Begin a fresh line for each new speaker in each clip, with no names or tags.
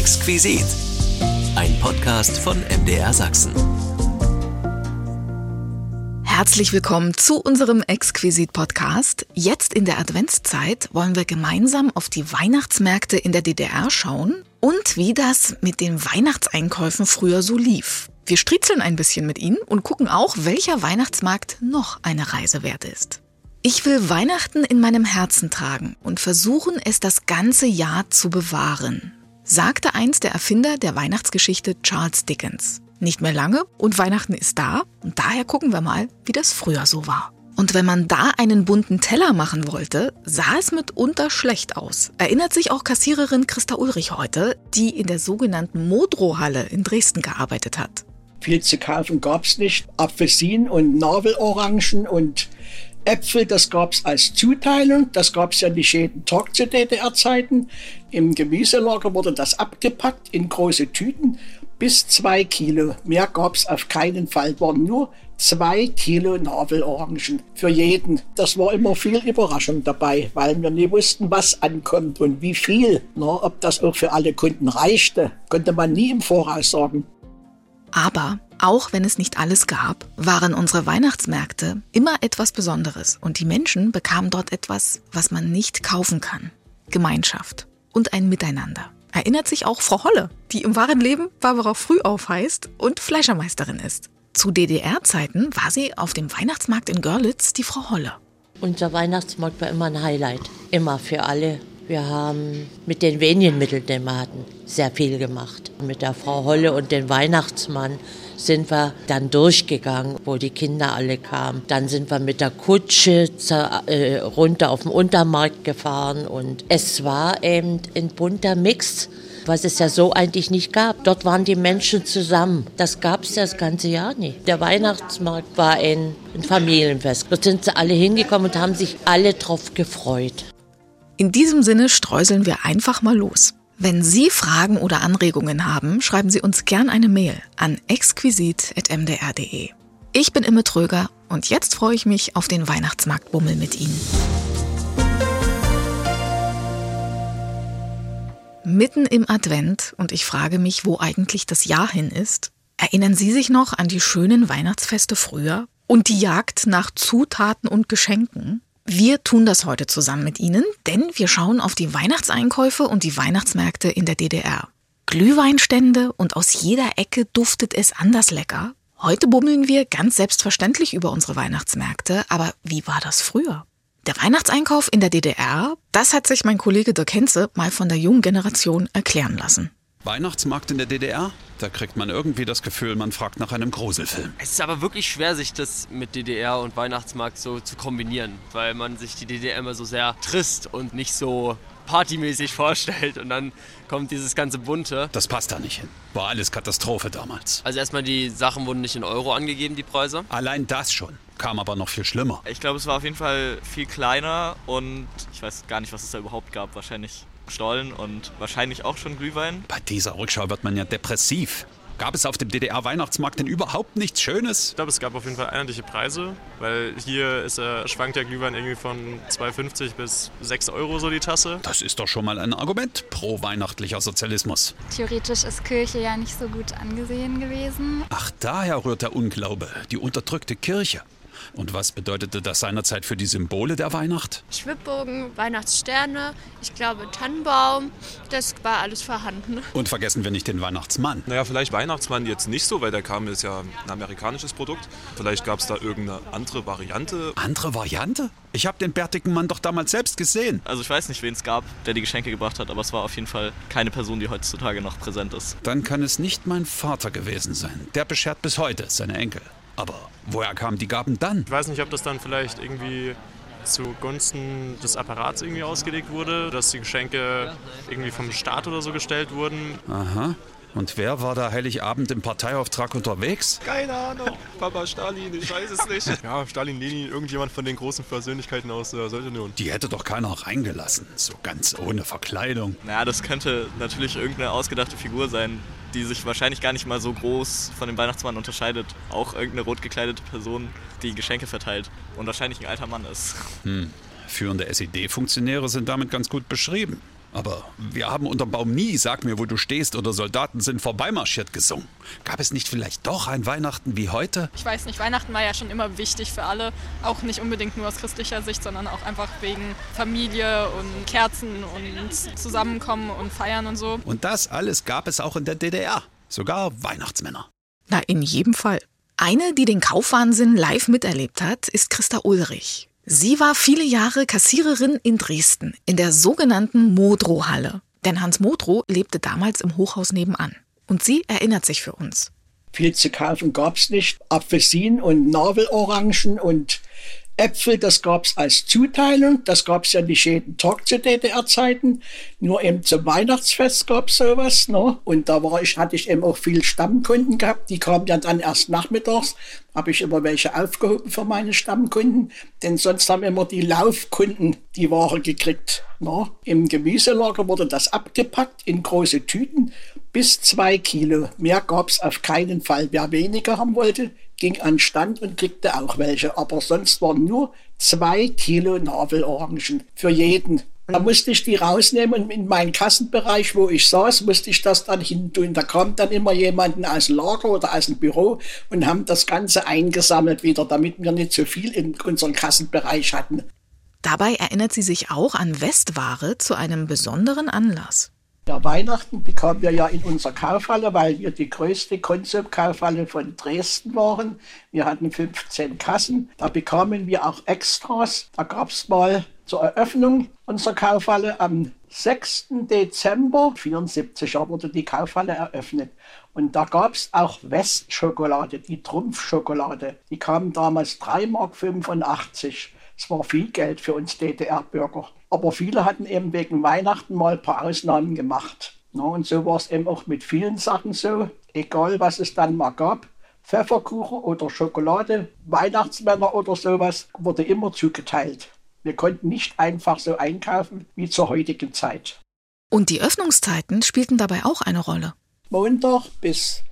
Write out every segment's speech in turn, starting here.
Exquisit. Ein Podcast von MDR Sachsen.
Herzlich willkommen zu unserem Exquisit-Podcast. Jetzt in der Adventszeit wollen wir gemeinsam auf die Weihnachtsmärkte in der DDR schauen und wie das mit den Weihnachtseinkäufen früher so lief. Wir striezeln ein bisschen mit Ihnen und gucken auch, welcher Weihnachtsmarkt noch eine Reise wert ist. Ich will Weihnachten in meinem Herzen tragen und versuchen, es das ganze Jahr zu bewahren, sagte einst der Erfinder der Weihnachtsgeschichte Charles Dickens. Nicht mehr lange und Weihnachten ist da und daher gucken wir mal, wie das früher so war. Und wenn man da einen bunten Teller machen wollte, sah es mitunter schlecht aus. Erinnert sich auch Kassiererin Christa Ulrich heute, die in der sogenannten Modrow-Halle in Dresden gearbeitet hat.
Viel zu kaufen gab es nicht. Apfelsinen und Navelorangen und Äpfel, das gab es als Zuteilung. Das gab es ja nicht jeden Tag zu DDR-Zeiten. Im Gemüselager wurde das abgepackt in große Tüten bis zwei Kilo. Mehr gab es auf keinen Fall. Waren nur zwei Kilo Navelorangen für jeden. Das war immer viel Überraschung dabei, weil wir nie wussten, was ankommt und wie viel. Na, ob das auch für alle Kunden reichte, konnte man nie im Voraus sagen.
Aber auch wenn es nicht alles gab, waren unsere Weihnachtsmärkte immer etwas Besonderes und die Menschen bekamen dort etwas, was man nicht kaufen kann. Gemeinschaft und ein Miteinander. Erinnert sich auch Frau Holle, die im wahren Leben Barbara Frühauf heißt und Fleischermeisterin ist. Zu DDR-Zeiten war sie auf dem Weihnachtsmarkt in Görlitz die Frau Holle.
Unser Weihnachtsmarkt war immer ein Highlight. Immer für alle. Wir haben mit den wenigen Mitteln, wir hatten, sehr viel gemacht. Mit der Frau Holle und dem Weihnachtsmann sind wir dann durchgegangen, wo die Kinder alle kamen. Dann sind wir mit der Kutsche äh, runter auf den Untermarkt gefahren und es war eben ein bunter Mix was es ja so eigentlich nicht gab. Dort waren die Menschen zusammen. Das gab es das ganze Jahr nicht. Der Weihnachtsmarkt war ein, ein Familienfest. Dort sind sie alle hingekommen und haben sich alle drauf gefreut.
In diesem Sinne streuseln wir einfach mal los. Wenn Sie Fragen oder Anregungen haben, schreiben Sie uns gern eine Mail an exquisit.mdr.de. Ich bin Imme Tröger und jetzt freue ich mich auf den Weihnachtsmarktbummel mit Ihnen. Mitten im Advent und ich frage mich, wo eigentlich das Jahr hin ist. Erinnern Sie sich noch an die schönen Weihnachtsfeste früher und die Jagd nach Zutaten und Geschenken? Wir tun das heute zusammen mit Ihnen, denn wir schauen auf die Weihnachtseinkäufe und die Weihnachtsmärkte in der DDR. Glühweinstände und aus jeder Ecke duftet es anders lecker. Heute bummeln wir ganz selbstverständlich über unsere Weihnachtsmärkte, aber wie war das früher? Der Weihnachtseinkauf in der DDR, das hat sich mein Kollege Dirk Henze mal von der jungen Generation erklären lassen.
Weihnachtsmarkt in der DDR? Da kriegt man irgendwie das Gefühl, man fragt nach einem Gruselfilm.
Es ist aber wirklich schwer, sich das mit DDR und Weihnachtsmarkt so zu kombinieren, weil man sich die DDR immer so sehr trist und nicht so partymäßig vorstellt und dann kommt dieses ganze Bunte.
Das passt da nicht hin. War alles Katastrophe damals.
Also erstmal die Sachen wurden nicht in Euro angegeben, die Preise.
Allein das schon. Kam aber noch viel schlimmer.
Ich glaube, es war auf jeden Fall viel kleiner und ich weiß gar nicht, was es da überhaupt gab. Wahrscheinlich Stollen und wahrscheinlich auch schon Glühwein.
Bei dieser Rückschau wird man ja depressiv. Gab es auf dem DDR-Weihnachtsmarkt denn überhaupt nichts Schönes?
Ich glaube, es gab auf jeden Fall einheitliche Preise, weil hier ist, äh, schwankt der Glühwein irgendwie von 2,50 bis 6 Euro so die Tasse.
Das ist doch schon mal ein Argument pro weihnachtlicher Sozialismus.
Theoretisch ist Kirche ja nicht so gut angesehen gewesen.
Ach, daher rührt der Unglaube, die unterdrückte Kirche. Und was bedeutete das seinerzeit für die Symbole der Weihnacht?
Schwibbogen, Weihnachtssterne, ich glaube Tannenbaum, das war alles vorhanden.
Und vergessen wir nicht den Weihnachtsmann.
Naja, vielleicht Weihnachtsmann jetzt nicht so, weil der kam, ist ja ein amerikanisches Produkt. Vielleicht gab es da irgendeine andere Variante.
Andere Variante? Ich habe den bärtigen Mann doch damals selbst gesehen.
Also ich weiß nicht, wen es gab, der die Geschenke gebracht hat, aber es war auf jeden Fall keine Person, die heutzutage noch präsent ist.
Dann kann es nicht mein Vater gewesen sein. Der beschert bis heute seine Enkel. Aber woher kamen die Gaben dann?
Ich weiß nicht, ob das dann vielleicht irgendwie zugunsten des Apparats irgendwie ausgelegt wurde, dass die Geschenke irgendwie vom Staat oder so gestellt wurden.
Aha. Und wer war da Heiligabend im Parteiauftrag unterwegs?
Keine Ahnung. Papa Stalin, ich weiß es nicht. ja, Stalin, Lenin, irgendjemand von den großen Persönlichkeiten aus der Sowjetunion.
Die hätte doch keiner reingelassen. So ganz ohne Verkleidung.
Naja, das könnte natürlich irgendeine ausgedachte Figur sein, die sich wahrscheinlich gar nicht mal so groß von dem Weihnachtsmann unterscheidet. Auch irgendeine rot gekleidete Person, die Geschenke verteilt und wahrscheinlich ein alter Mann ist.
Hm. Führende SED-Funktionäre sind damit ganz gut beschrieben. Aber wir haben unterm Baum nie Sag mir, wo du stehst oder Soldaten sind vorbeimarschiert gesungen. Gab es nicht vielleicht doch ein Weihnachten wie heute?
Ich weiß nicht, Weihnachten war ja schon immer wichtig für alle. Auch nicht unbedingt nur aus christlicher Sicht, sondern auch einfach wegen Familie und Kerzen und Zusammenkommen und Feiern und so.
Und das alles gab es auch in der DDR. Sogar Weihnachtsmänner.
Na, in jedem Fall. Eine, die den Kaufwahnsinn live miterlebt hat, ist Christa Ulrich. Sie war viele Jahre Kassiererin in Dresden, in der sogenannten Modrow-Halle. Denn Hans Modrow lebte damals im Hochhaus nebenan. Und sie erinnert sich für uns.
Viel zu kaufen gab's nicht. Apfelsinen und Navelorangen und Äpfel, das gab's als Zuteilung. Das gab's ja nicht jeden Tag zu DDR-Zeiten. Nur eben zum Weihnachtsfest gab's sowas. Ne? Und da war ich, hatte ich eben auch viel Stammkunden gehabt. Die kamen ja dann erst nachmittags. Habe ich immer welche aufgehoben für meine Stammkunden. Denn sonst haben immer die Laufkunden die Ware gekriegt. Ne? Im Gemüselager wurde das abgepackt in große Tüten bis zwei Kilo. Mehr gab's auf keinen Fall. Wer weniger haben wollte, ging an Stand und kriegte auch welche. Aber sonst waren nur zwei Kilo Navelorangen für jeden. Da musste ich die rausnehmen und in meinen Kassenbereich, wo ich saß, musste ich das dann hin tun. Da kam dann immer jemanden aus dem Lager oder aus dem Büro und haben das Ganze eingesammelt wieder, damit wir nicht so viel in unserem Kassenbereich hatten.
Dabei erinnert sie sich auch an Westware zu einem besonderen Anlass.
Ja, Weihnachten bekamen wir ja in unserer Kaufhalle, weil wir die größte Konsumkaufhalle von Dresden waren. Wir hatten 15 Kassen. Da bekamen wir auch Extras. Da gab es mal zur Eröffnung unserer Kaufhalle am 6. Dezember 1974 wurde die Kaufhalle eröffnet. Und da gab es auch Westschokolade, die Trumpfschokolade. Die kam damals 3,85 Mark. Es war viel Geld für uns DDR-Bürger. Aber viele hatten eben wegen Weihnachten mal ein paar Ausnahmen gemacht. Ja, und so war es eben auch mit vielen Sachen so, egal was es dann mal gab. Pfefferkuchen oder Schokolade, Weihnachtsmänner oder sowas, wurde immer zugeteilt. Wir konnten nicht einfach so einkaufen wie zur heutigen Zeit.
Und die Öffnungszeiten spielten dabei auch eine Rolle.
Montag bis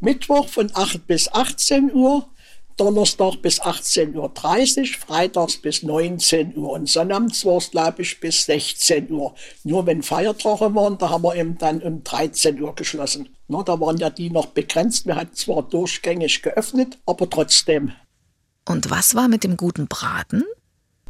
Mittwoch von 8 bis 18 Uhr, Donnerstag bis 18.30 Uhr, freitags bis 19 Uhr und sonnabends war es, glaube ich, bis 16 Uhr. Nur wenn Feiertage waren, da haben wir eben dann um 13 Uhr geschlossen. Na, da waren ja die noch begrenzt. Wir hatten zwar durchgängig geöffnet, aber trotzdem.
Und was war mit dem guten Braten?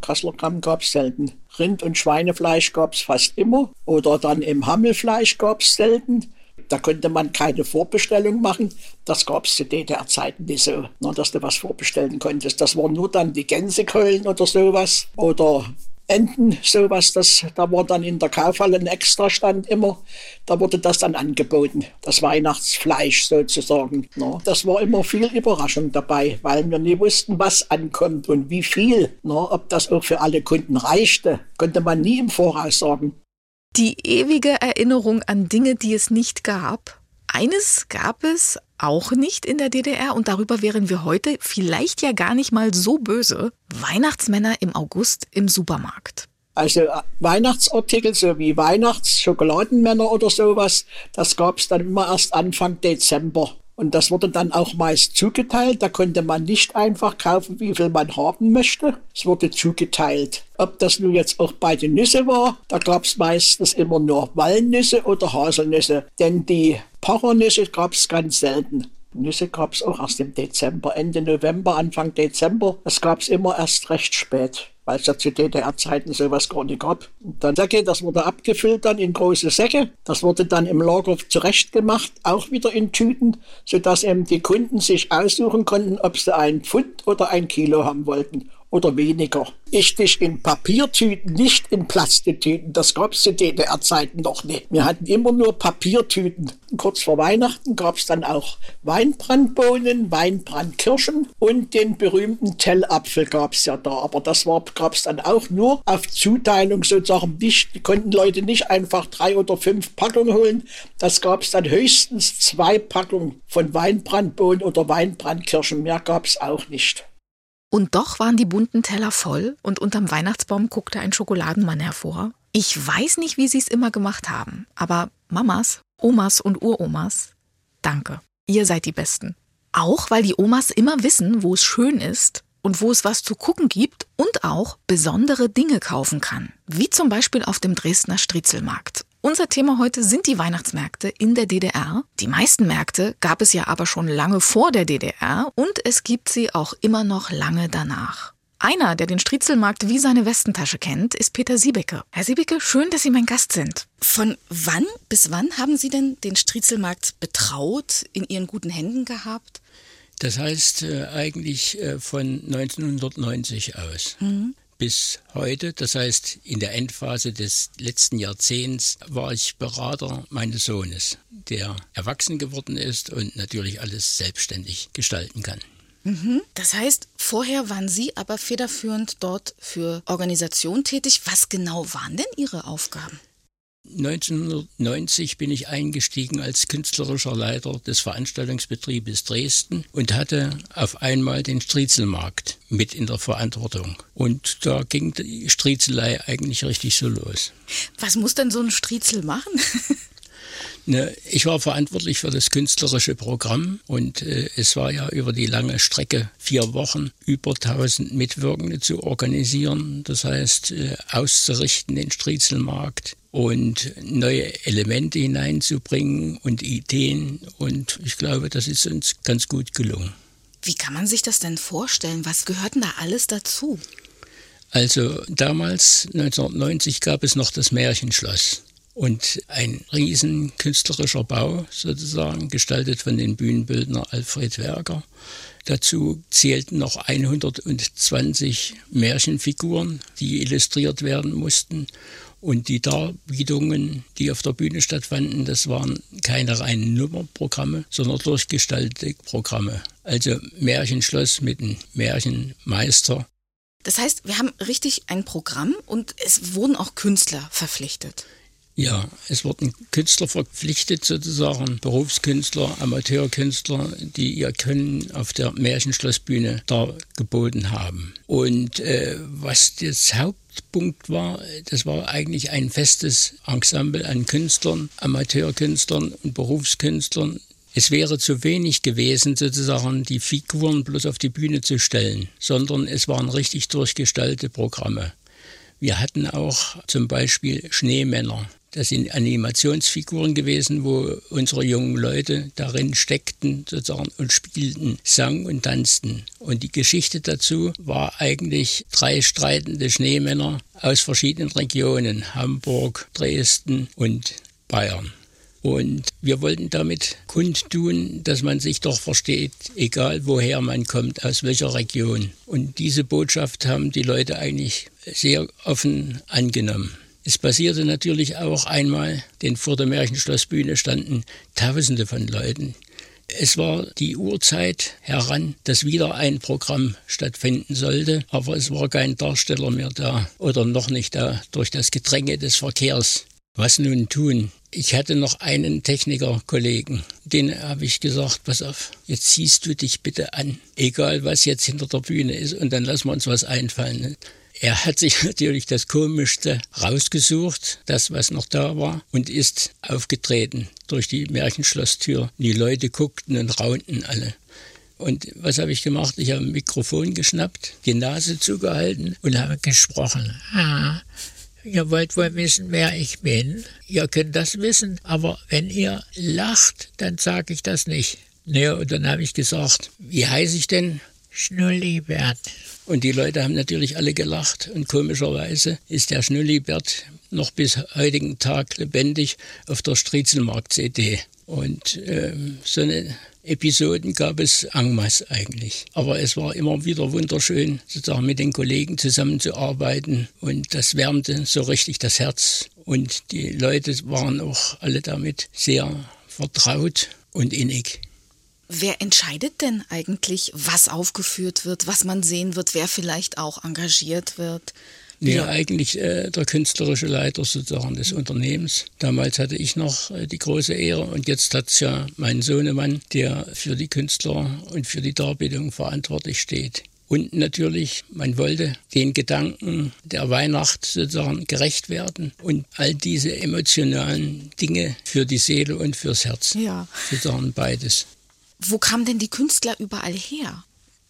Kasslergramm gab es selten. Rind- und Schweinefleisch gab es fast immer. Oder dann im Hammelfleisch gab es selten. Da konnte man keine Vorbestellung machen. Das gab es zu DDR-Zeiten nicht so, nur dass du was vorbestellen konntest. Das waren nur dann die Gänsekeulen oder sowas oder Enten, sowas. Das, da war dann in der Kaufhalle ein Extrastand immer. Da wurde das dann angeboten, das Weihnachtsfleisch sozusagen. No, das war immer viel Überraschung dabei, weil wir nie wussten, was ankommt und wie viel. No, ob das auch für alle Kunden reichte, konnte man nie im Voraus sagen.
Die ewige Erinnerung an Dinge, die es nicht gab. Eines gab es auch nicht in der DDR und darüber wären wir heute vielleicht ja gar nicht mal so böse. Weihnachtsmänner im August im Supermarkt.
Also äh, Weihnachtsartikel, so wie Weihnachtsschokoladenmänner oder sowas, das gab es dann immer erst Anfang Dezember. Und das wurde dann auch meist zugeteilt. Da konnte man nicht einfach kaufen, wie viel man haben möchte. Es wurde zugeteilt. Ob das nun jetzt auch bei den Nüsse war, da gab es meistens immer nur Walnüsse oder Haselnüsse. Denn die Paranüsse gab es ganz selten. Nüsse gab es auch erst im Dezember, Ende November, Anfang Dezember. Das gab es immer erst recht spät weil es ja zu DDR-Zeiten sowas gar nicht gab. Und dann Säcke, das wurde abgefüllt dann in große Säcke. Das wurde dann im Lager zurechtgemacht, auch wieder in Tüten, sodass eben die Kunden sich aussuchen konnten, ob sie ein Pfund oder ein Kilo haben wollten oder weniger. Wichtig in Papiertüten, nicht in Plastiktüten. Das gab es zu DDR-Zeiten noch nicht. Wir hatten immer nur Papiertüten. Kurz vor Weihnachten gab es dann auch Weinbrandbohnen, Weinbrandkirschen und den berühmten Tellapfel gab es ja da. Aber das gab es dann auch nur auf Zuteilung sozusagen. Nicht, die konnten Leute nicht einfach drei oder fünf Packungen holen. Das gab es dann höchstens zwei Packungen von Weinbrandbohnen oder Weinbrandkirschen. Mehr gab es auch nicht.
Und doch waren die bunten Teller voll und unterm Weihnachtsbaum guckte ein Schokoladenmann hervor. Ich weiß nicht, wie sie es immer gemacht haben, aber Mamas, Omas und Uromas, danke. Ihr seid die Besten. Auch weil die Omas immer wissen, wo es schön ist und wo es was zu gucken gibt und auch besondere Dinge kaufen kann, wie zum Beispiel auf dem Dresdner Striezelmarkt. Unser Thema heute sind die Weihnachtsmärkte in der DDR. Die meisten Märkte gab es ja aber schon lange vor der DDR und es gibt sie auch immer noch lange danach. Einer, der den Striezelmarkt wie seine Westentasche kennt, ist Peter Siebecke. Herr Siebecke, schön, dass Sie mein Gast sind. Von wann bis wann haben Sie denn den Striezelmarkt betraut, in Ihren guten Händen gehabt?
Das heißt äh, eigentlich äh, von 1990 aus. Mhm bis heute. Das heißt, in der Endphase des letzten Jahrzehnts war ich Berater meines Sohnes, der erwachsen geworden ist und natürlich alles selbstständig gestalten kann.
Mhm. Das heißt, vorher waren Sie aber federführend dort für Organisation tätig. Was genau waren denn Ihre Aufgaben?
1990 bin ich eingestiegen als künstlerischer Leiter des Veranstaltungsbetriebes Dresden und hatte auf einmal den Striezelmarkt mit in der Verantwortung. Und da ging die Striezelei eigentlich richtig so los.
Was muss denn so ein Striezel machen?
Ich war verantwortlich für das künstlerische Programm und äh, es war ja über die lange Strecke vier Wochen über 1000 Mitwirkende zu organisieren. Das heißt, äh, auszurichten den Striezelmarkt und neue Elemente hineinzubringen und Ideen. Und ich glaube, das ist uns ganz gut gelungen.
Wie kann man sich das denn vorstellen? Was gehört denn da alles dazu?
Also damals, 1990, gab es noch das Märchenschloss und ein riesen künstlerischer Bau sozusagen, gestaltet von dem Bühnenbildner Alfred Werger. Dazu zählten noch 120 Märchenfiguren, die illustriert werden mussten. Und die Darbietungen, die auf der Bühne stattfanden, das waren keine reinen Nummerprogramme, sondern durchgestaltete Programme. Also Märchenschloss mit einem Märchenmeister.
Das heißt, wir haben richtig ein Programm und es wurden auch Künstler verpflichtet.
Ja, es wurden Künstler verpflichtet, sozusagen Berufskünstler, Amateurkünstler, die ihr Können auf der Märchenschlossbühne dargeboten haben. Und äh, was das Hauptpunkt war, das war eigentlich ein festes Ensemble an Künstlern, Amateurkünstlern und Berufskünstlern, es wäre zu wenig gewesen, sozusagen die Figuren bloß auf die Bühne zu stellen, sondern es waren richtig durchgestaltete Programme. Wir hatten auch zum Beispiel Schneemänner. Das sind Animationsfiguren gewesen, wo unsere jungen Leute darin steckten sozusagen und spielten, sangen und tanzten. Und die Geschichte dazu war eigentlich drei streitende Schneemänner aus verschiedenen Regionen, Hamburg, Dresden und Bayern. Und wir wollten damit kundtun, dass man sich doch versteht, egal woher man kommt, aus welcher Region. Und diese Botschaft haben die Leute eigentlich sehr offen angenommen. Es passierte natürlich auch einmal, denn vor der Märchenschlossbühne standen Tausende von Leuten. Es war die Uhrzeit heran, dass wieder ein Programm stattfinden sollte, aber es war kein Darsteller mehr da oder noch nicht da durch das Gedränge des Verkehrs. Was nun tun? Ich hatte noch einen Technikerkollegen, den habe ich gesagt, pass auf, jetzt ziehst du dich bitte an, egal was jetzt hinter der Bühne ist, und dann lassen wir uns was einfallen. Er hat sich natürlich das Komischste rausgesucht, das, was noch da war, und ist aufgetreten durch die Märchenschlosstür. Die Leute guckten und raunten alle. Und was habe ich gemacht? Ich habe ein Mikrofon geschnappt, die Nase zugehalten und habe gesprochen. Ah, ihr wollt wohl wissen, wer ich bin. Ihr könnt das wissen, aber wenn ihr lacht, dann sage ich das nicht. Naja, und dann habe ich gesagt, wie heiße ich denn? Schnullibert. Und die Leute haben natürlich alle gelacht. Und komischerweise ist der Schnullibert noch bis heutigen Tag lebendig auf der Striezelmarkt-CD. Und ähm, so eine Episoden gab es masse eigentlich. Aber es war immer wieder wunderschön, sozusagen mit den Kollegen zusammenzuarbeiten. Und das wärmte so richtig das Herz. Und die Leute waren auch alle damit sehr vertraut und innig.
Wer entscheidet denn eigentlich, was aufgeführt wird, was man sehen wird, wer vielleicht auch engagiert wird?
Ja, eigentlich äh, der künstlerische Leiter sozusagen des Unternehmens. Damals hatte ich noch äh, die große Ehre und jetzt hat es ja mein Sohnemann, der für die Künstler und für die Darbietung verantwortlich steht. Und natürlich, man wollte den Gedanken der Weihnacht sozusagen gerecht werden und all diese emotionalen Dinge für die Seele und fürs Herz. Ja. Sozusagen beides.
Wo kamen denn die Künstler überall her?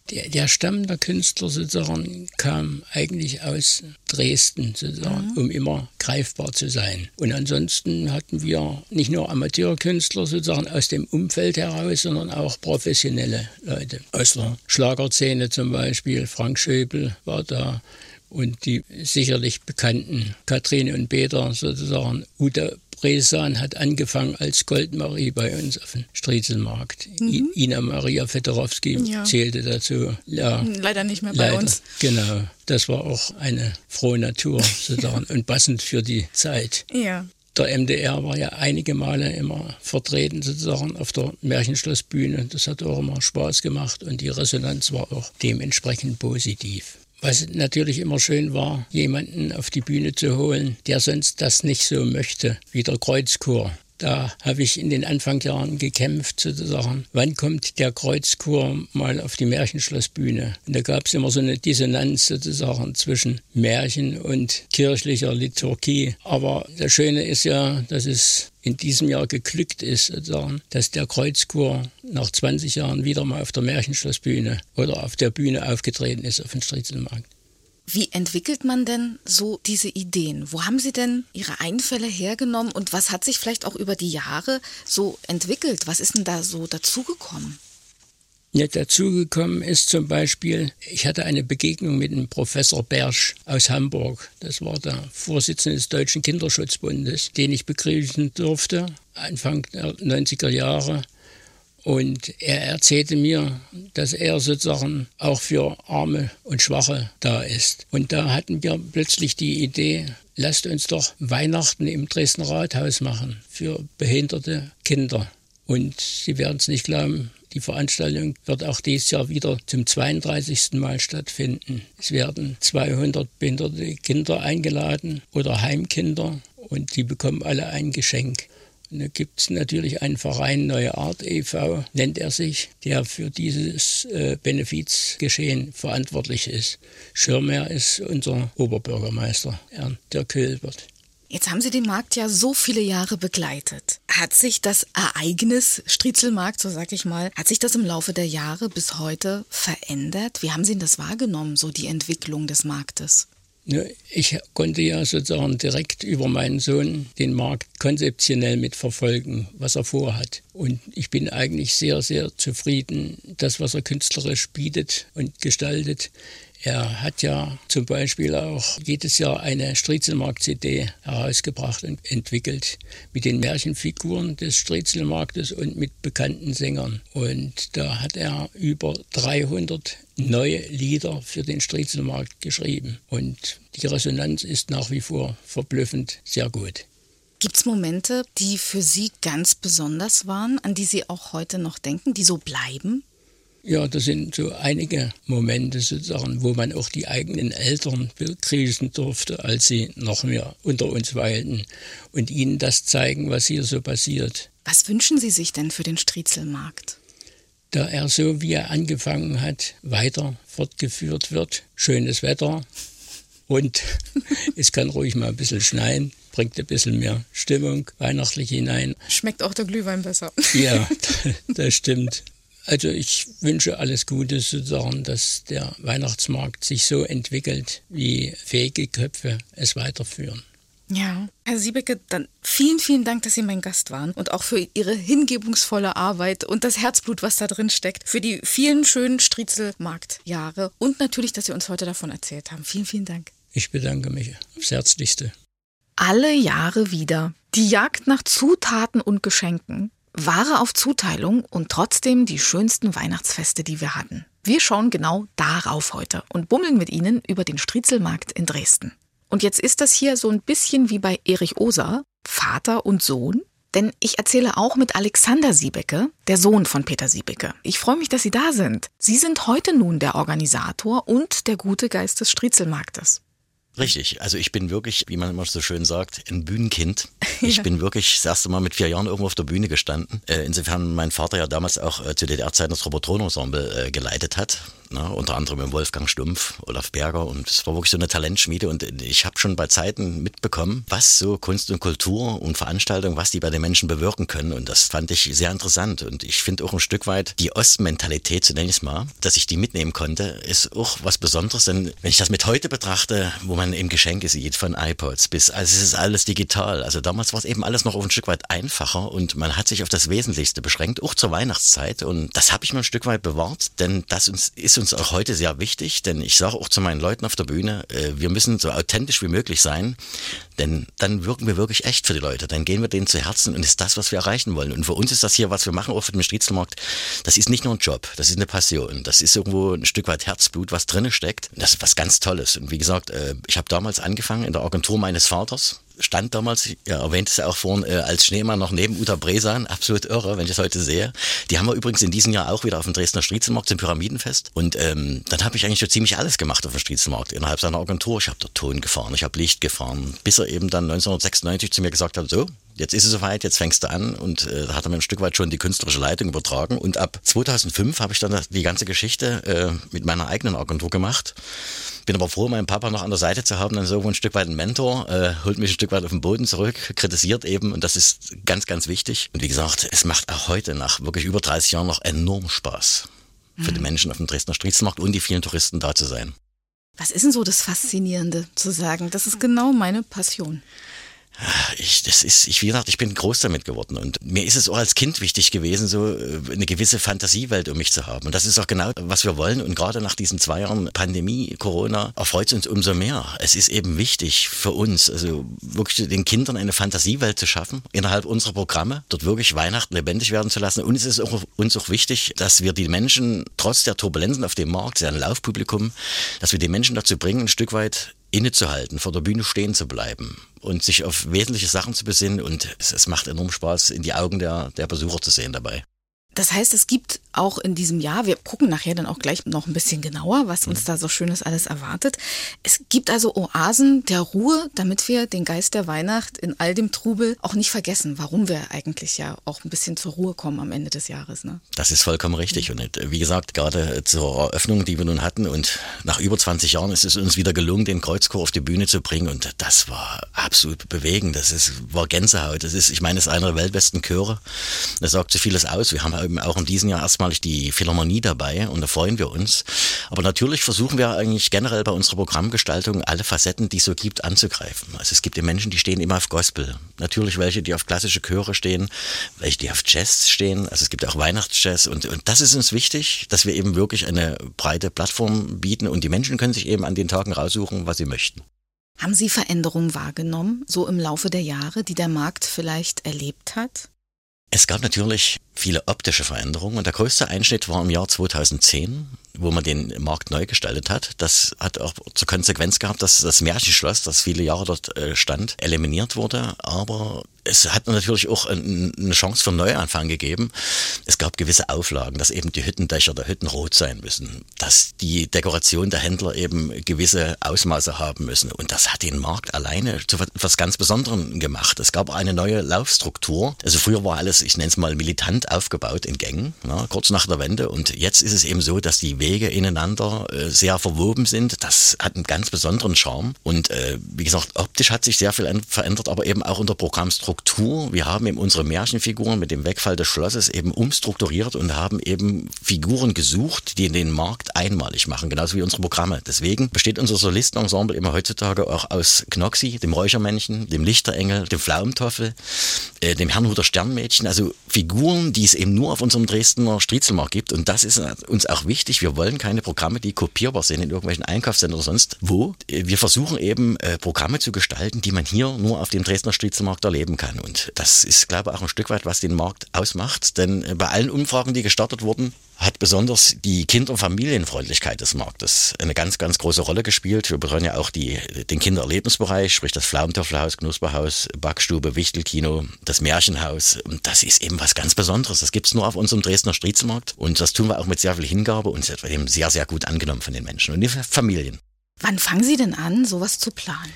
Der, der Stamm der Künstler sozusagen kam eigentlich aus Dresden sozusagen, mhm. um immer greifbar zu sein. Und ansonsten hatten wir nicht nur Amateurkünstler sozusagen aus dem Umfeld heraus, sondern auch professionelle Leute. Aus der Schlagerszene zum Beispiel, Frank Schöbel war da, und die sicherlich bekannten Katrin und Peter sozusagen. Ute Bresan hat angefangen als Goldmarie bei uns auf dem Striezelmarkt. Mhm. Ina Maria Fedorowski ja. zählte dazu.
Ja, leider nicht mehr bei leider, uns.
Genau, das war auch eine frohe Natur sozusagen und passend für die Zeit.
Ja.
Der MDR war ja einige Male immer vertreten sozusagen auf der Märchenschlossbühne. Das hat auch immer Spaß gemacht und die Resonanz war auch dementsprechend positiv. Was natürlich immer schön war, jemanden auf die Bühne zu holen, der sonst das nicht so möchte, wie der Kreuzchor. Da habe ich in den Anfangsjahren gekämpft, sozusagen. Wann kommt der Kreuzchor mal auf die Märchenschlossbühne? Und da gab es immer so eine Dissonanz sozusagen zwischen Märchen und kirchlicher Liturgie. Aber das Schöne ist ja, dass es in diesem Jahr geglückt ist, sozusagen, dass der Kreuzchor nach 20 Jahren wieder mal auf der Märchenschlossbühne oder auf der Bühne aufgetreten ist auf dem Striezelmarkt.
Wie entwickelt man denn so diese Ideen? Wo haben Sie denn Ihre Einfälle hergenommen und was hat sich vielleicht auch über die Jahre so entwickelt? Was ist denn da so dazugekommen?
Ja, dazugekommen ist zum Beispiel, ich hatte eine Begegnung mit dem Professor Bersch aus Hamburg. Das war der Vorsitzende des Deutschen Kinderschutzbundes, den ich begrüßen durfte, Anfang der 90er Jahre. Und er erzählte mir, dass er sozusagen auch für Arme und Schwache da ist. Und da hatten wir plötzlich die Idee, lasst uns doch Weihnachten im Dresdner Rathaus machen für behinderte Kinder. Und Sie werden es nicht glauben, die Veranstaltung wird auch dieses Jahr wieder zum 32. Mal stattfinden. Es werden 200 behinderte Kinder eingeladen oder Heimkinder und die bekommen alle ein Geschenk. Und da gibt es natürlich einen Verein Neue Art e.V., nennt er sich, der für dieses äh, Benefizgeschehen verantwortlich ist. Schirmer ist unser Oberbürgermeister, Herr Dirk Hilbert.
Jetzt haben Sie den Markt ja so viele Jahre begleitet. Hat sich das Ereignis Striezelmarkt, so sag ich mal, hat sich das im Laufe der Jahre bis heute verändert? Wie haben Sie das wahrgenommen, so die Entwicklung des Marktes?
Ich konnte ja sozusagen direkt über meinen Sohn den Markt konzeptionell mitverfolgen, was er vorhat. Und ich bin eigentlich sehr, sehr zufrieden, das, was er künstlerisch bietet und gestaltet. Er hat ja zum Beispiel auch jedes Jahr eine Striezelmarkt-CD herausgebracht und entwickelt mit den Märchenfiguren des Striezelmarktes und mit bekannten Sängern. Und da hat er über 300 neue Lieder für den Striezelmarkt geschrieben. Und die Resonanz ist nach wie vor verblüffend sehr gut.
Gibt es Momente, die für Sie ganz besonders waren, an die Sie auch heute noch denken, die so bleiben?
Ja, das sind so einige Momente sozusagen, wo man auch die eigenen Eltern begrüßen durfte, als sie noch mehr unter uns weilten und ihnen das zeigen, was hier so passiert.
Was wünschen Sie sich denn für den Striezelmarkt?
Da er so, wie er angefangen hat, weiter fortgeführt wird. Schönes Wetter und es kann ruhig mal ein bisschen schneien bringt ein bisschen mehr Stimmung weihnachtlich hinein.
Schmeckt auch der Glühwein besser.
Ja, das stimmt. Also ich wünsche alles Gute sozusagen, dass der Weihnachtsmarkt sich so entwickelt, wie fähige Köpfe es weiterführen.
Ja, Herr Siebecke, dann vielen, vielen Dank, dass Sie mein Gast waren und auch für Ihre hingebungsvolle Arbeit und das Herzblut, was da drin steckt, für die vielen schönen Striezelmarktjahre und natürlich, dass Sie uns heute davon erzählt haben. Vielen, vielen Dank.
Ich bedanke mich aufs Herzlichste.
Alle Jahre wieder. Die Jagd nach Zutaten und Geschenken. Ware auf Zuteilung und trotzdem die schönsten Weihnachtsfeste, die wir hatten. Wir schauen genau darauf heute und bummeln mit Ihnen über den Striezelmarkt in Dresden. Und jetzt ist das hier so ein bisschen wie bei Erich Oser, Vater und Sohn. Denn ich erzähle auch mit Alexander Siebecke, der Sohn von Peter Siebecke. Ich freue mich, dass Sie da sind. Sie sind heute nun der Organisator und der gute Geist des Striezelmarktes.
Richtig, also ich bin wirklich, wie man immer so schön sagt, ein Bühnenkind. Ich ja. bin wirklich das erste Mal mit vier Jahren irgendwo auf der Bühne gestanden. Äh, insofern mein Vater ja damals auch äh, zu DDR-Zeiten das Robotron-Ensemble äh, geleitet hat. Ne? unter anderem mit Wolfgang Stumpf, Olaf Berger. Und es war wirklich so eine Talentschmiede. Und ich habe schon bei Zeiten mitbekommen, was so Kunst und Kultur und Veranstaltungen, was die bei den Menschen bewirken können. Und das fand ich sehr interessant. Und ich finde auch ein Stück weit die Ostmentalität, so nenne ich es mal, dass ich die mitnehmen konnte, ist auch was Besonderes, denn wenn ich das mit heute betrachte, wo man eben Geschenke sieht, von iPods bis, also es ist alles digital, also damals war es eben alles noch ein Stück weit einfacher und man hat sich auf das Wesentlichste beschränkt, auch zur Weihnachtszeit. Und das habe ich mir ein Stück weit bewahrt, denn das uns, ist uns auch heute sehr wichtig, denn ich sage auch zu meinen Leuten auf der Bühne, äh, wir müssen so authentisch wie möglich sein, denn dann wirken wir wirklich echt für die Leute, dann gehen wir denen zu Herzen und ist das, was wir erreichen wollen. Und für uns ist das hier, was wir machen, auch für den Striezelmarkt, das ist nicht nur ein Job, das ist eine Passion, das ist irgendwo ein Stück weit Herzblut, was drinne steckt. Das ist was ganz Tolles. Und wie gesagt, äh, ich habe damals angefangen in der Agentur meines Vaters stand damals, ja, erwähnt es ja auch vorhin, äh, als Schneemann noch neben Uta Bresan, absolut irre, wenn ich es heute sehe. Die haben wir übrigens in diesem Jahr auch wieder auf dem Dresdner Striezelmarkt zum Pyramidenfest. Und ähm, dann habe ich eigentlich schon ziemlich alles gemacht auf dem Striezelmarkt innerhalb seiner Agentur. Ich habe dort Ton gefahren, ich habe Licht gefahren, bis er eben dann 1996 zu mir gesagt hat, so, jetzt ist es soweit, jetzt fängst du an und äh, hat er mir ein Stück weit schon die künstlerische Leitung übertragen. Und ab 2005 habe ich dann die ganze Geschichte äh, mit meiner eigenen Agentur gemacht. Bin aber froh, meinen Papa noch an der Seite zu haben, dann so ein Stück weit ein Mentor, äh, holt mich ein Stück weit auf den Boden zurück, kritisiert eben und das ist ganz, ganz wichtig. Und wie gesagt, es macht auch heute nach wirklich über 30 Jahren noch enorm Spaß für mhm. die Menschen auf dem Dresdner Striezelmarkt und die vielen Touristen da zu sein.
Was ist denn so das Faszinierende zu sagen? Das ist genau meine Passion.
Ich, das ist, ich, wie gesagt, ich bin groß damit geworden und mir ist es auch als Kind wichtig gewesen, so äh, eine gewisse Fantasiewelt um mich zu haben. Und das ist auch genau, was wir wollen. Und gerade nach diesen zwei Jahren Pandemie, Corona, erfreut es uns umso mehr. Es ist eben wichtig für uns, also wirklich den Kindern eine Fantasiewelt zu schaffen, innerhalb unserer Programme, dort wirklich Weihnachten lebendig werden zu lassen. Und es ist auch, uns auch wichtig, dass wir die Menschen trotz der Turbulenzen auf dem Markt, sehr ein Laufpublikum, dass wir die Menschen dazu bringen, ein Stück weit innezuhalten, vor der Bühne stehen zu bleiben und sich auf wesentliche Sachen zu besinnen. Und es, es macht enorm Spaß, in die Augen der, der Besucher zu sehen dabei.
Das heißt, es gibt auch in diesem Jahr, wir gucken nachher dann auch gleich noch ein bisschen genauer, was uns mhm. da so Schönes alles erwartet. Es gibt also Oasen der Ruhe, damit wir den Geist der Weihnacht in all dem Trubel auch nicht vergessen, warum wir eigentlich ja auch ein bisschen zur Ruhe kommen am Ende des Jahres. Ne?
Das ist vollkommen richtig. Und äh, wie gesagt, gerade zur Eröffnung, die wir nun hatten und nach über 20 Jahren ist es uns wieder gelungen, den Kreuzchor auf die Bühne zu bringen. Und das war absolut bewegend. Das ist, war Gänsehaut. Das ist, ich meine, es ist einer der weltbesten Chöre. Das sagt so vieles aus. Wir haben eben auch in diesem Jahr erstmalig die Philharmonie dabei und da freuen wir uns. Aber natürlich versuchen wir eigentlich generell bei unserer Programmgestaltung alle Facetten, die es so gibt, anzugreifen. Also es gibt die Menschen, die stehen immer auf Gospel. Natürlich welche, die auf klassische Chöre stehen, welche, die auf Jazz stehen. Also es gibt auch Weihnachtsjazz und, und das ist uns wichtig, dass wir eben wirklich eine breite Plattform bieten und die Menschen können sich eben an den Tagen raussuchen, was sie möchten.
Haben Sie Veränderungen wahrgenommen, so im Laufe der Jahre, die der Markt vielleicht erlebt hat?
Es gab natürlich viele optische Veränderungen und der größte Einschnitt war im Jahr 2010, wo man den Markt neu gestaltet hat. Das hat auch zur Konsequenz gehabt, dass das Märchenschloss, das viele Jahre dort äh, stand, eliminiert wurde. Aber es hat natürlich auch eine Chance für Neuanfang gegeben. Es gab gewisse Auflagen, dass eben die Hüttendächer der Hütten rot sein müssen, dass die Dekoration der Händler eben gewisse Ausmaße haben müssen. Und das hat den Markt alleine zu etwas ganz Besonderem gemacht. Es gab eine neue Laufstruktur. Also früher war alles, ich nenne es mal militant aufgebaut in Gängen, na, kurz nach der Wende. Und jetzt ist es eben so, dass die Wege ineinander äh, sehr verwoben sind. Das hat einen ganz besonderen Charme. Und äh, wie gesagt, optisch hat sich sehr viel verändert, aber eben auch unter Programmstruktur. Wir haben eben unsere Märchenfiguren mit dem Wegfall des Schlosses eben umstrukturiert und haben eben Figuren gesucht, die den Markt einmalig machen, genauso wie unsere Programme. Deswegen besteht unser Solistenensemble immer heutzutage auch aus Knoxi, dem Räuchermännchen, dem Lichterengel, dem Pflaumentoffel, äh, dem Herrnhuter Sternmädchen, also Figuren, die es eben nur auf unserem Dresdner Striezelmarkt gibt. Und das ist uns auch wichtig. Wir wollen keine Programme, die kopierbar sind in irgendwelchen Einkaufszentren oder sonst wo. Wir versuchen eben äh, Programme zu gestalten, die man hier nur auf dem Dresdner Striezelmarkt erleben kann. Und das ist, glaube ich, auch ein Stück weit, was den Markt ausmacht. Denn äh, bei allen Umfragen, die gestartet wurden, hat besonders die Kinder- und Familienfreundlichkeit des Marktes eine ganz, ganz große Rolle gespielt. Wir betreuen ja auch die, den Kindererlebnisbereich, sprich das Pflaumentöffelhaus, Knusperhaus, Backstube, Wichtelkino, das Märchenhaus. Und das ist eben was ganz Besonderes. Das gibt's nur auf unserem Dresdner Striezelmarkt. Und das tun wir auch mit sehr viel Hingabe und eben sehr, sehr gut angenommen von den Menschen und den Familien.
Wann fangen Sie denn an, sowas zu planen?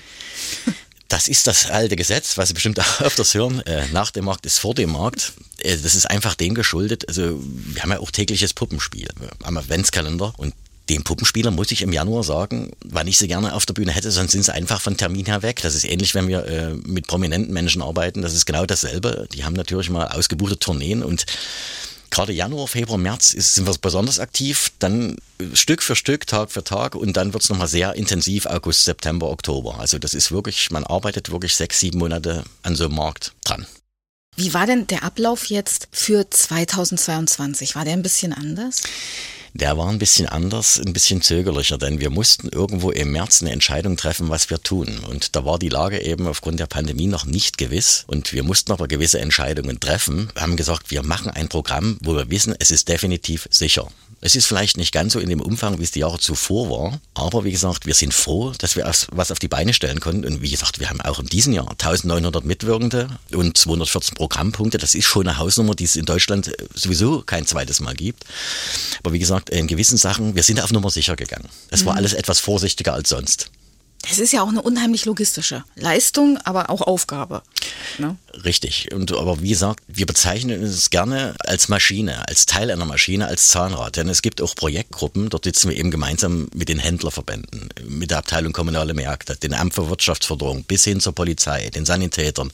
Das ist das alte Gesetz, was Sie bestimmt auch öfters hören. Äh, nach dem Markt ist vor dem Markt. Äh, das ist einfach dem geschuldet. Also wir haben ja auch tägliches Puppenspiel am Adventskalender und Den Puppenspieler muss ich im Januar sagen, wann ich sie gerne auf der Bühne hätte, sonst sind sie einfach von Termin her weg. Das ist ähnlich, wenn wir äh, mit prominenten Menschen arbeiten. Das ist genau dasselbe. Die haben natürlich mal ausgebuchte Tourneen und gerade Januar, Februar, März ist, sind wir besonders aktiv, dann Stück für Stück, Tag für Tag und dann wird es nochmal sehr intensiv August, September, Oktober. Also das ist wirklich, man arbeitet wirklich sechs, sieben Monate an so einem Markt dran.
Wie war denn der Ablauf jetzt für 2022? War der ein bisschen anders?
Der war ein bisschen anders, ein bisschen zögerlicher, denn wir mussten irgendwo im März eine Entscheidung treffen, was wir tun. Und da war die Lage eben aufgrund der Pandemie noch nicht gewiss. Und wir mussten aber gewisse Entscheidungen treffen. Wir haben gesagt, wir machen ein Programm, wo wir wissen, es ist definitiv sicher. Es ist vielleicht nicht ganz so in dem Umfang, wie es die Jahre zuvor war, aber wie gesagt, wir sind froh, dass wir was auf die Beine stellen konnten. Und wie gesagt, wir haben auch in diesem Jahr 1900 Mitwirkende und 214 Programmpunkte. Das ist schon eine Hausnummer, die es in Deutschland sowieso kein zweites Mal gibt. Aber wie gesagt, in gewissen Sachen, wir sind auf Nummer sicher gegangen. Es war mhm. alles etwas vorsichtiger als sonst.
Es ist ja auch eine unheimlich logistische Leistung, aber auch Aufgabe.
Ne? Richtig. Und aber wie gesagt, wir bezeichnen uns gerne als Maschine, als Teil einer Maschine, als Zahnrad. Denn es gibt auch Projektgruppen, dort sitzen wir eben gemeinsam mit den Händlerverbänden, mit der Abteilung Kommunale Märkte, den Amt für Wirtschaftsförderung bis hin zur Polizei, den Sanitätern.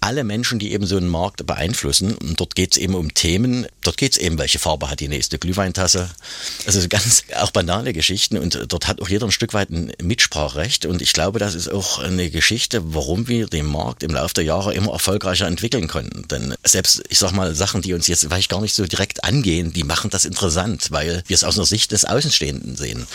Alle Menschen, die eben so einen Markt beeinflussen. Und dort geht es eben um Themen, dort geht es eben, welche Farbe hat die nächste Glühweintasse. Also ganz auch banale Geschichten. Und dort hat auch jeder ein Stück weit ein Mitspracherecht nicht. Und ich glaube, das ist auch eine Geschichte, warum wir den Markt im Laufe der Jahre immer erfolgreicher entwickeln konnten. Denn selbst, ich sag mal, Sachen, die uns jetzt vielleicht gar nicht so direkt angehen, die machen das interessant, weil wir es aus einer Sicht des Außenstehenden sehen.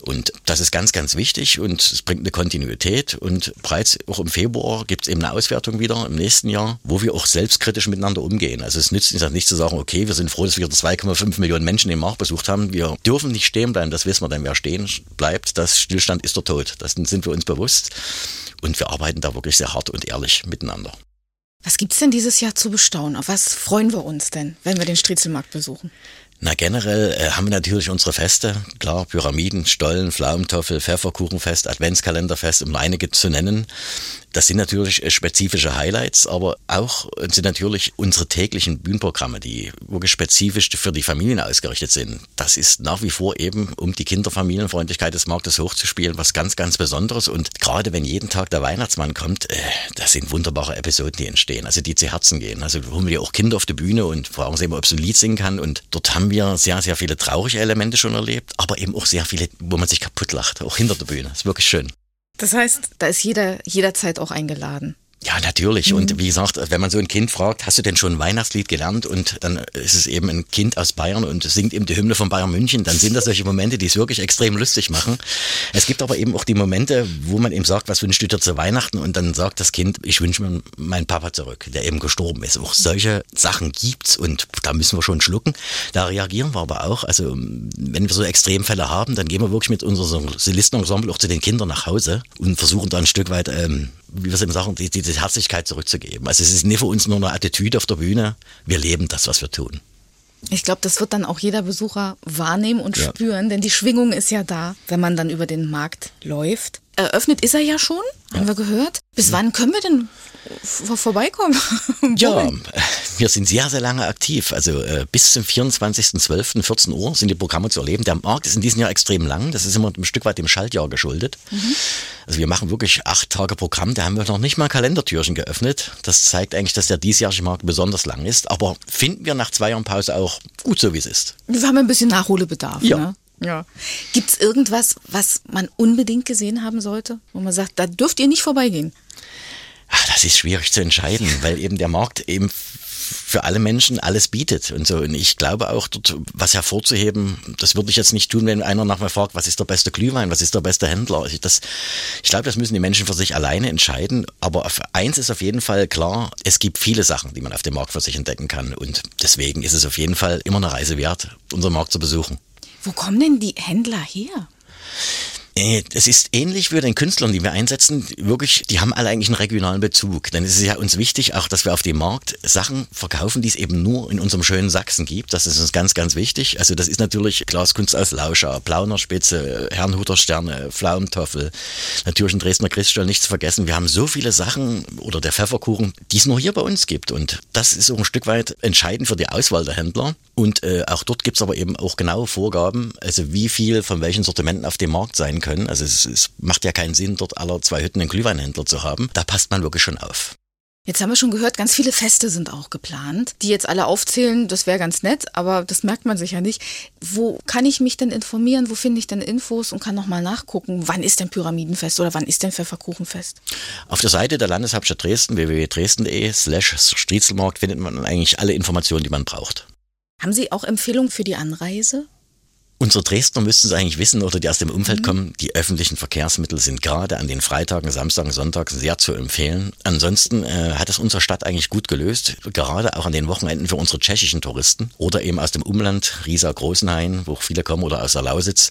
Und das ist ganz, ganz wichtig und es bringt eine Kontinuität. Und bereits auch im Februar gibt es eben eine Auswertung wieder im nächsten Jahr, wo wir auch selbstkritisch miteinander umgehen. Also es nützt nicht zu sagen, okay, wir sind froh, dass wir 2,5 Millionen Menschen den Markt besucht haben. Wir dürfen nicht stehen bleiben, das wissen wir, denn wer stehen bleibt, das Stillstand ist der Tod. Das sind wir uns bewusst. Und wir arbeiten da wirklich sehr hart und ehrlich miteinander.
Was gibt es denn dieses Jahr zu bestaunen? Auf was freuen wir uns denn, wenn wir den Striezelmarkt besuchen?
Na, generell äh, haben wir natürlich unsere Feste, klar, Pyramiden, Stollen, Pflaumentoffel, Pfefferkuchenfest, Adventskalenderfest, um einige zu nennen. Das sind natürlich äh, spezifische Highlights, aber auch sind natürlich unsere täglichen Bühnenprogramme, die wirklich spezifisch für die Familien ausgerichtet sind. Das ist nach wie vor eben, um die Kinderfamilienfreundlichkeit des Marktes hochzuspielen, was ganz, ganz Besonderes. Und gerade wenn jeden Tag der Weihnachtsmann kommt, äh, das sind wunderbare Episoden, die entstehen, also die zu Herzen gehen. Also holen wir auch Kinder auf die Bühne und fragen sie immer, ob sie ein Lied singen kann. Und dort haben wir sehr, sehr viele traurige Elemente schon erlebt, aber eben auch sehr viele, wo man sich kaputt lacht, auch hinter der Bühne. Das ist wirklich schön.
Das heißt, da ist jeder jederzeit auch eingeladen.
Ja, natürlich. Mhm. Und wie gesagt, wenn man so ein Kind fragt, hast du denn schon ein Weihnachtslied gelernt? Und dann ist es eben ein Kind aus Bayern und singt eben die Hymne von Bayern München, dann sind das solche Momente, die es wirklich extrem lustig machen. Es gibt aber eben auch die Momente, wo man eben sagt, was wünschst du dir zu Weihnachten? Und dann sagt das Kind, ich wünsche mir meinen Papa zurück, der eben gestorben ist. Auch solche Sachen gibt's und da müssen wir schon schlucken. Da reagieren wir aber auch. Also wenn wir so Extremfälle haben, dann gehen wir wirklich mit unserem Solistenensemble auch zu den Kindern nach Hause und versuchen da ein Stück weit ähm, wie wir es eben sagen, die, diese Herzlichkeit zurückzugeben. Also es ist nicht für uns nur eine Attitüde auf der Bühne, wir leben das, was wir tun.
Ich glaube, das wird dann auch jeder Besucher wahrnehmen und ja. spüren, denn die Schwingung ist ja da, wenn man dann über den Markt läuft. Eröffnet ist er ja schon, ja. haben wir gehört. Bis wann können wir denn vorbeikommen?
ja, wir sind sehr, sehr lange aktiv. Also äh, bis zum 24.12. 14 Uhr sind die Programme zu erleben. Der Markt ist in diesem Jahr extrem lang. Das ist immer ein Stück weit dem Schaltjahr geschuldet. Mhm. Also wir machen wirklich acht Tage Programm. Da haben wir noch nicht mal Kalendertürchen geöffnet. Das zeigt eigentlich, dass der diesjährige Markt besonders lang ist. Aber finden wir nach zwei Jahren Pause auch gut so, wie es ist.
Wir haben ein bisschen Nachholbedarf.
Ja.
Ne? Ja. Gibt es irgendwas, was man unbedingt gesehen haben sollte, wo man sagt, da dürft ihr nicht vorbeigehen?
Ach, das ist schwierig zu entscheiden, weil eben der Markt eben für alle Menschen alles bietet und so. Und ich glaube auch dort was hervorzuheben, das würde ich jetzt nicht tun, wenn einer nach mir fragt, was ist der beste Glühwein, was ist der beste Händler. Also das, ich glaube, das müssen die Menschen für sich alleine entscheiden. Aber eins ist auf jeden Fall klar, es gibt viele Sachen, die man auf dem Markt für sich entdecken kann. Und deswegen ist es auf jeden Fall immer eine Reise wert, unseren Markt zu besuchen.
Wo kommen denn die Händler her?
Äh, es ist ähnlich wie den Künstlern, die wir einsetzen, wirklich, die haben alle eigentlich einen regionalen Bezug. Denn es ist ja uns wichtig, auch dass wir auf dem Markt Sachen verkaufen, die es eben nur in unserem schönen Sachsen gibt. Das ist uns ganz, ganz wichtig. Also das ist natürlich Glaskunst aus Lauscher, Plaunerspitze, Herrnhuter Sterne, Pflaumentoffel, natürlich ein Dresdner Christstall, nicht zu vergessen. Wir haben so viele Sachen oder der Pfefferkuchen, die es nur hier bei uns gibt. Und das ist auch ein Stück weit entscheidend für die Auswahl der Händler. Und äh, auch dort gibt es aber eben auch genaue Vorgaben, also wie viel von welchen Sortimenten auf dem Markt sein können. Also es, es macht ja keinen Sinn, dort aller zwei Hütten einen Glühweinhändler zu haben. Da passt man wirklich schon auf.
Jetzt haben wir schon gehört, ganz viele Feste sind auch geplant. Die jetzt alle aufzählen, das wäre ganz nett, aber das merkt man sich ja nicht. Wo kann ich mich denn informieren? Wo finde ich denn Infos und kann nochmal nachgucken, wann ist denn Pyramidenfest oder wann ist denn Pfefferkuchenfest?
Auf der Seite der Landeshauptstadt Dresden, www.dresden.de slash Striezelmarkt, findet man eigentlich alle Informationen, die man braucht.
Haben Sie auch Empfehlungen für die Anreise?
Unsere Dresdner müssten es eigentlich wissen oder die aus dem Umfeld mhm. kommen, die öffentlichen Verkehrsmittel sind gerade an den Freitagen, Samstagen, Sonntagen sehr zu empfehlen. Ansonsten äh, hat es unsere Stadt eigentlich gut gelöst, gerade auch an den Wochenenden für unsere tschechischen Touristen oder eben aus dem Umland, Riesa, Großenhain, wo viele kommen oder aus der Lausitz.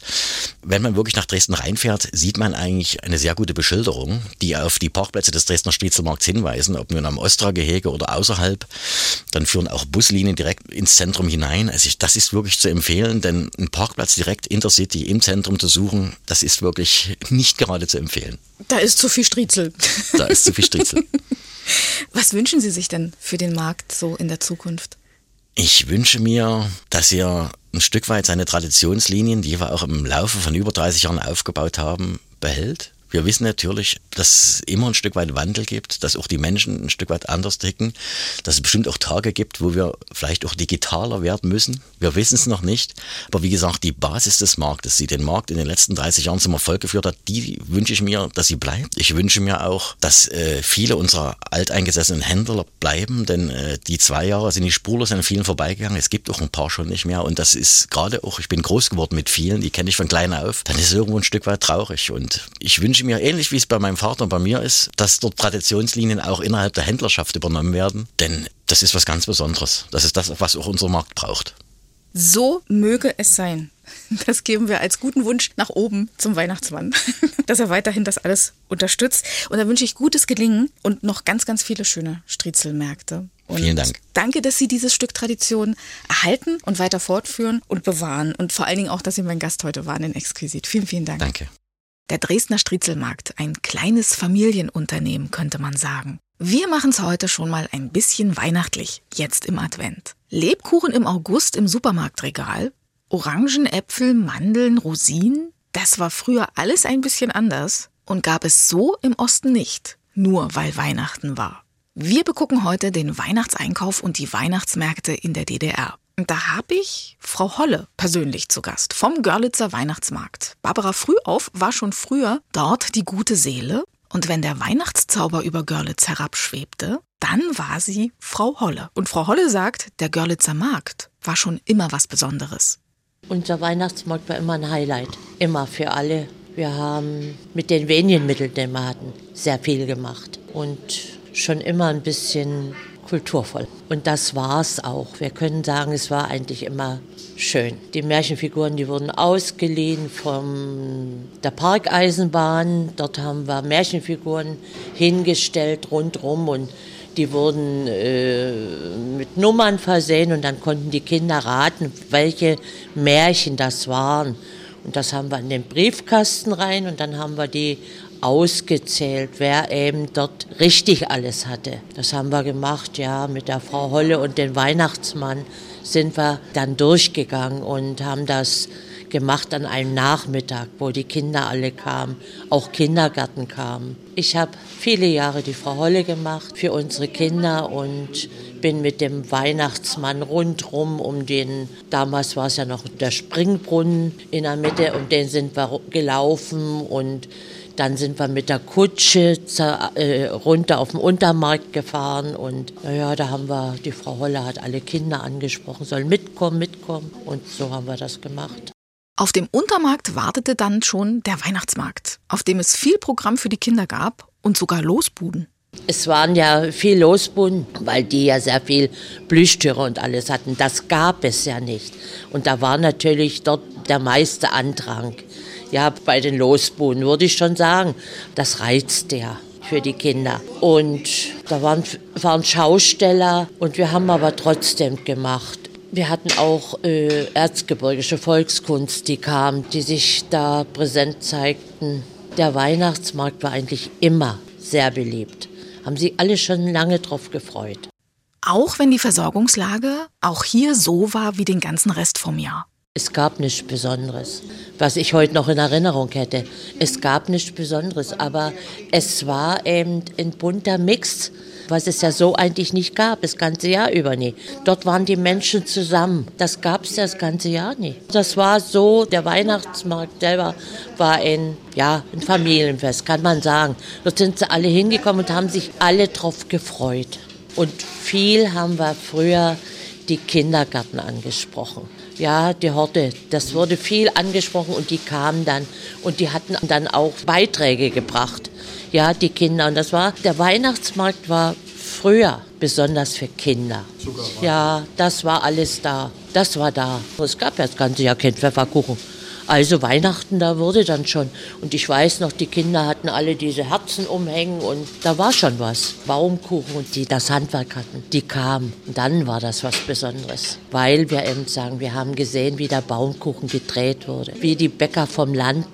Wenn man wirklich nach Dresden reinfährt, sieht man eigentlich eine sehr gute Beschilderung, die auf die Parkplätze des Dresdner Striezelmarkts hinweisen, ob nun am Ostra-Gehege oder außerhalb. Dann führen auch Buslinien direkt ins Zentrum hinein. Also ich, das ist wirklich zu empfehlen, denn ein Park Parkplatz direkt Intercity im Zentrum zu suchen, das ist wirklich nicht gerade zu empfehlen.
Da ist zu viel Striezel.
Da ist zu viel Striezel.
Was wünschen Sie sich denn für den Markt so in der Zukunft?
Ich wünsche mir, dass er ein Stück weit seine Traditionslinien, die wir auch im Laufe von über 30 Jahren aufgebaut haben, behält. Wir wissen natürlich, dass es immer ein Stück weit Wandel gibt, dass auch die Menschen ein Stück weit anders ticken, dass es bestimmt auch Tage gibt, wo wir vielleicht auch digitaler werden müssen. Wir wissen es noch nicht. Aber wie gesagt, die Basis des Marktes, die den Markt in den letzten 30 Jahren zum Erfolg geführt hat, die wünsche ich mir, dass sie bleibt. Ich wünsche mir auch, dass äh, viele unserer alteingesessenen Händler bleiben, denn äh, die zwei Jahre sind die spurlos an vielen vorbeigegangen. Es gibt auch ein paar schon nicht mehr. Und das ist gerade auch, ich bin groß geworden mit vielen, die kenne ich von klein auf. Dann ist es irgendwo ein Stück weit traurig. Und ich wünsche wünsche mir, ähnlich wie es bei meinem Vater und bei mir ist, dass dort Traditionslinien auch innerhalb der Händlerschaft übernommen werden. Denn das ist was ganz Besonderes. Das ist das, was auch unser Markt braucht.
So möge es sein. Das geben wir als guten Wunsch nach oben zum Weihnachtsmann, dass er weiterhin das alles unterstützt. Und da wünsche ich gutes Gelingen und noch ganz, ganz viele schöne Striezelmärkte. Und
Vielen Dank.
Danke, dass Sie dieses Stück Tradition erhalten und weiter fortführen und bewahren. Und vor allen Dingen auch, dass Sie mein Gast heute waren in Exquisit. Vielen, vielen Dank.
Danke.
Der Dresdner Striezelmarkt, ein kleines Familienunternehmen, könnte man sagen. Wir machen es heute schon mal ein bisschen weihnachtlich, jetzt im Advent. Lebkuchen im August im Supermarktregal, Orangen, Äpfel, Mandeln, Rosinen, das war früher alles ein bisschen anders und gab es so im Osten nicht, nur weil Weihnachten war. Wir begucken heute den Weihnachtseinkauf und die Weihnachtsmärkte in der DDR. Da habe ich Frau Holle persönlich zu Gast vom Görlitzer Weihnachtsmarkt. Barbara Frühauf war schon früher dort die gute Seele. Und wenn der Weihnachtszauber über Görlitz herabschwebte, dann war sie Frau Holle. Und Frau Holle sagt, der Görlitzer Markt war schon immer was Besonderes.
Unser Weihnachtsmarkt war immer ein Highlight. Immer für alle. Wir haben mit den wenigen Mitteln, die wir hatten, sehr viel gemacht. Und schon immer ein bisschen kulturvoll. Und das war es auch. Wir können sagen, es war eigentlich immer schön. Die Märchenfiguren, die wurden ausgeliehen von der Parkeisenbahn. Dort haben wir Märchenfiguren hingestellt rundherum und die wurden äh, mit Nummern versehen und dann konnten die Kinder raten, welche Märchen das waren. Und das haben wir in den Briefkasten rein und dann haben wir die ausgezählt, wer eben dort richtig alles hatte. Das haben wir gemacht, ja, mit der Frau Holle und dem Weihnachtsmann sind wir dann durchgegangen und haben das gemacht an einem Nachmittag, wo die Kinder alle kamen, auch Kindergarten kamen. Ich habe viele Jahre die Frau Holle gemacht für unsere Kinder und bin mit dem Weihnachtsmann rundrum um den, damals war es ja noch der Springbrunnen in der Mitte, um den sind wir gelaufen und dann sind wir mit der Kutsche äh, runter auf den Untermarkt gefahren und naja, da haben wir, die Frau Holle hat alle Kinder angesprochen, sollen mitkommen, mitkommen und so haben wir das gemacht.
Auf dem Untermarkt wartete dann schon der Weihnachtsmarkt, auf dem es viel Programm für die Kinder gab und sogar Losbuden.
Es waren ja viel Losbuden, weil die ja sehr viel Plüschtüre und alles hatten. Das gab es ja nicht. Und da war natürlich dort der meiste Andrang Ja, bei den Losbuhen würde ich schon sagen, das reizt ja für die Kinder. Und da waren, waren Schausteller und wir haben aber trotzdem gemacht. Wir hatten auch äh, erzgebirgische Volkskunst, die kam, die sich da präsent zeigten. Der Weihnachtsmarkt war eigentlich immer sehr beliebt. Haben sie alle schon lange drauf gefreut.
Auch wenn die Versorgungslage auch hier so war wie den ganzen Rest vom Jahr.
Es gab nichts Besonderes, was ich heute noch in Erinnerung hätte. Es gab nichts Besonderes, aber es war eben ein bunter Mix, was es ja so eigentlich nicht gab, das ganze Jahr über nie. Dort waren die Menschen zusammen. Das gab es das ganze Jahr nie. Das war so, der Weihnachtsmarkt selber war ein, ja, ein Familienfest, kann man sagen. Dort sind sie alle hingekommen und haben sich alle drauf gefreut. Und viel haben wir früher die Kindergärten angesprochen. Ja, die Horte, das wurde viel angesprochen und die kamen dann und die hatten dann auch Beiträge gebracht. Ja, die Kinder. Und das war, der Weihnachtsmarkt war früher besonders für Kinder. Ja, das war alles da. Das war da. Es gab ja das ganze Jahr kein Pfefferkuchen. Also Weihnachten, da wurde dann schon. Und ich weiß noch, die Kinder hatten alle diese Herzen umhängen und da war schon was. Baumkuchen und die das Handwerk hatten, die kamen. Und dann war das was Besonderes. Weil wir eben sagen, wir haben gesehen, wie der Baumkuchen gedreht wurde. Wie die Bäcker vom Land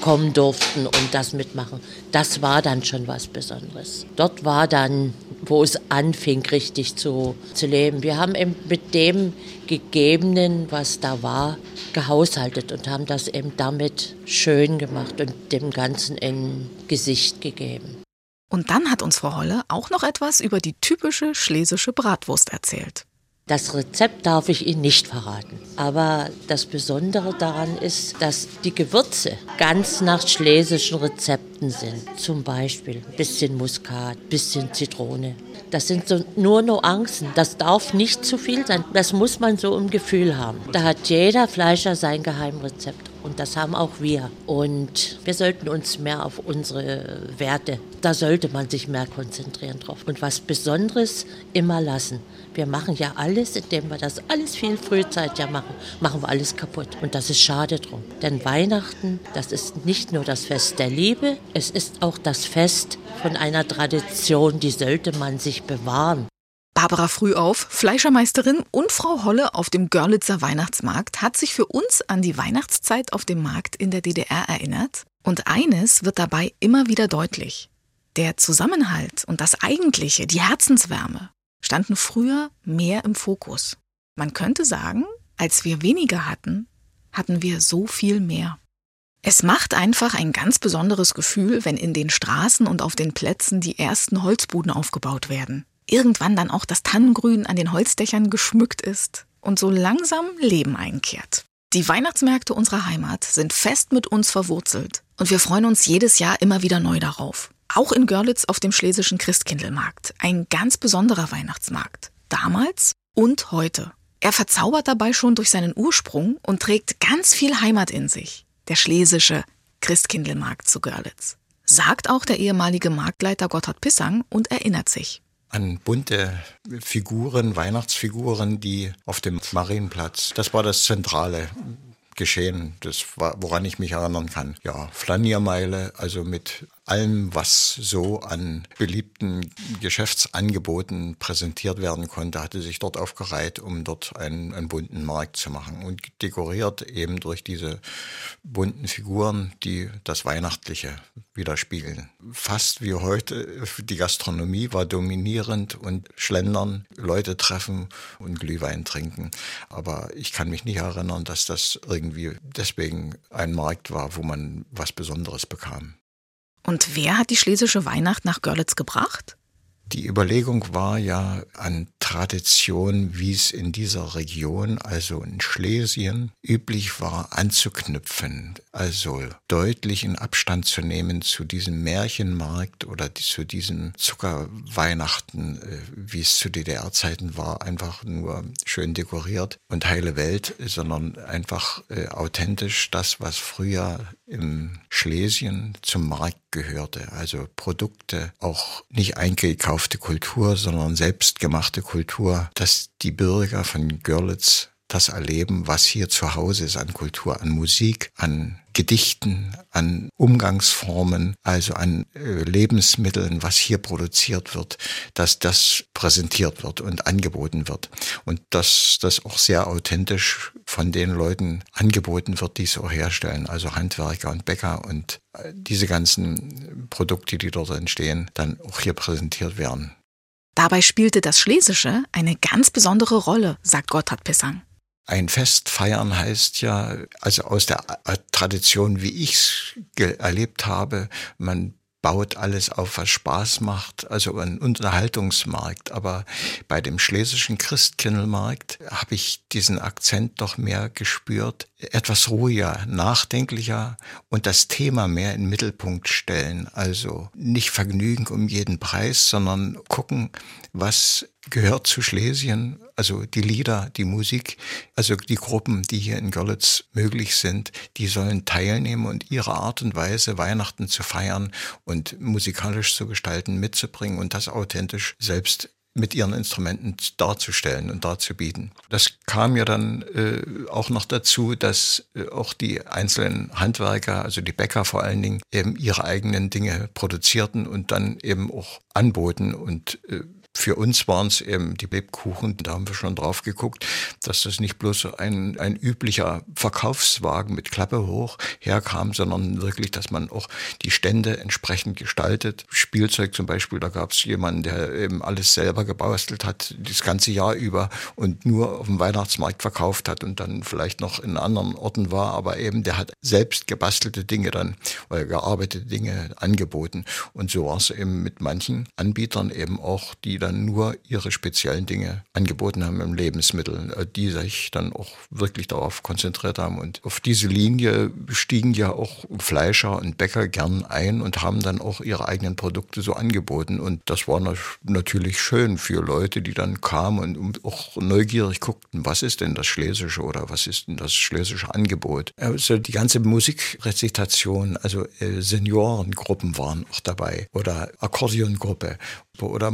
kommen durften und das mitmachen. Das war dann schon was Besonderes. Dort war dann, wo es anfing, richtig zu, zu leben. Wir haben eben mit dem Gegebenen, was da war, gehaushaltet und haben das eben damit schön gemacht und dem Ganzen ein Gesicht gegeben.
Und dann hat uns Frau Holle auch noch etwas über die typische schlesische Bratwurst erzählt.
Das Rezept darf ich Ihnen nicht verraten. Aber das Besondere daran ist, dass die Gewürze ganz nach schlesischen Rezepten sind. Zum Beispiel ein bisschen Muskat, ein bisschen Zitrone. Das sind so nur Nuancen. Das darf nicht zu viel sein. Das muss man so im Gefühl haben. Da hat jeder Fleischer sein Geheimrezept. Und das haben auch wir. Und wir sollten uns mehr auf unsere Werte, da sollte man sich mehr konzentrieren drauf. Und was Besonderes immer lassen. Wir machen ja alles, indem wir das alles viel Frühzeit ja machen, machen wir alles kaputt. Und das ist schade drum. Denn Weihnachten, das ist nicht nur das Fest der Liebe, es ist auch das Fest von einer Tradition, die sollte man sich bewahren.
Barbara Frühauf, Fleischermeisterin und Frau Holle auf dem Görlitzer Weihnachtsmarkt, hat sich für uns an die Weihnachtszeit auf dem Markt in der DDR erinnert. Und eines wird dabei immer wieder deutlich. Der Zusammenhalt und das Eigentliche, die Herzenswärme, standen früher mehr im Fokus. Man könnte sagen, als wir weniger hatten, hatten wir so viel mehr. Es macht einfach ein ganz besonderes Gefühl, wenn in den Straßen und auf den Plätzen die ersten Holzbuden aufgebaut werden irgendwann dann auch das Tannengrün an den Holzdächern geschmückt ist und so langsam Leben einkehrt. Die Weihnachtsmärkte unserer Heimat sind fest mit uns verwurzelt und wir freuen uns jedes Jahr immer wieder neu darauf. Auch in Görlitz auf dem Schlesischen Christkindlmarkt. Ein ganz besonderer Weihnachtsmarkt. Damals und heute. Er verzaubert dabei schon durch seinen Ursprung und trägt ganz viel Heimat in sich. Der Schlesische Christkindlmarkt zu Görlitz. Sagt auch der ehemalige Marktleiter Gotthard Pissang und erinnert sich
an bunte Figuren, Weihnachtsfiguren, die auf dem Marienplatz, das war das zentrale Geschehen, das war, woran ich mich erinnern kann. Ja, Flaniermeile, also mit allem, was so an beliebten Geschäftsangeboten präsentiert werden konnte, hatte sich dort aufgereiht, um dort einen, einen bunten Markt zu machen und dekoriert eben durch diese bunten Figuren, die das Weihnachtliche widerspiegeln. Fast wie heute, die Gastronomie war dominierend und Schlendern, Leute treffen und Glühwein trinken. Aber ich kann mich nicht erinnern, dass das irgendwie deswegen ein Markt war, wo man was Besonderes bekam.
Und wer hat die schlesische Weihnacht nach Görlitz gebracht?
Die Überlegung war ja an Tradition, wie es in dieser Region, also in Schlesien, üblich war, anzuknüpfen, also deutlichen Abstand zu nehmen zu diesem Märchenmarkt oder zu diesem Zuckerweihnachten, äh, wie es zu DDR-Zeiten war, einfach nur schön dekoriert und heile Welt, sondern einfach äh, authentisch das, was früher im Schlesien zum Markt gehörte. Also Produkte, auch nicht eingekaufte Kultur, sondern selbstgemachte Kultur, dass die Bürger von Görlitz das erleben, was hier zu Hause ist an Kultur, an Musik, an Gedichten, an Umgangsformen, also an äh, Lebensmitteln, was hier produziert wird, dass das präsentiert wird und angeboten wird. Und dass das auch sehr authentisch von den Leuten angeboten wird, die so herstellen, also Handwerker und Bäcker und äh, diese ganzen Produkte, die dort entstehen, dann auch hier präsentiert werden.
Dabei spielte das Schlesische eine ganz besondere Rolle, sagt Gotthard Pessang.
Ein Fest feiern heißt ja, also aus der Tradition, wie ich es erlebt habe, man baut alles auf, was Spaß macht, also ein Unterhaltungsmarkt. Aber bei dem schlesischen Christkindlmarkt habe ich diesen Akzent doch mehr gespürt, etwas ruhiger, nachdenklicher und das Thema mehr in den Mittelpunkt stellen. Also nicht Vergnügen um jeden Preis, sondern gucken, was gehört zu Schlesien, also die Lieder, die Musik, also die Gruppen, die hier in Görlitz möglich sind, die sollen teilnehmen und ihre Art und Weise, Weihnachten zu feiern und musikalisch zu gestalten, mitzubringen und das authentisch selbst mit ihren Instrumenten darzustellen und darzubieten. Das kam ja dann äh, auch noch dazu, dass äh, auch die einzelnen Handwerker, also die Bäcker vor allen Dingen, eben ihre eigenen Dinge produzierten und dann eben auch anboten und äh, für uns waren es eben die Lebkuchen. Da haben wir schon drauf geguckt, dass das nicht bloß ein, ein üblicher Verkaufswagen mit Klappe hoch herkam, sondern wirklich, dass man auch die Stände entsprechend gestaltet. Spielzeug zum Beispiel, da gab es jemanden, der eben alles selber gebastelt hat, das ganze Jahr über und nur auf dem Weihnachtsmarkt verkauft hat und dann vielleicht noch in anderen Orten war, aber eben der hat selbst gebastelte Dinge dann oder gearbeitete Dinge angeboten. Und so war es eben mit manchen Anbietern eben auch, die dann dann nur ihre speziellen Dinge angeboten haben im Lebensmittel, äh, die sich dann auch wirklich darauf konzentriert haben. Und auf diese Linie stiegen ja auch Fleischer und Bäcker gern ein und haben dann auch ihre eigenen Produkte so angeboten. Und das war natürlich schön für Leute, die dann kamen und auch neugierig guckten, was ist denn das Schlesische oder was ist denn das schlesische Angebot. Also die ganze Musikrezitation, also äh, Seniorengruppen waren auch dabei oder Akkordeongruppe oder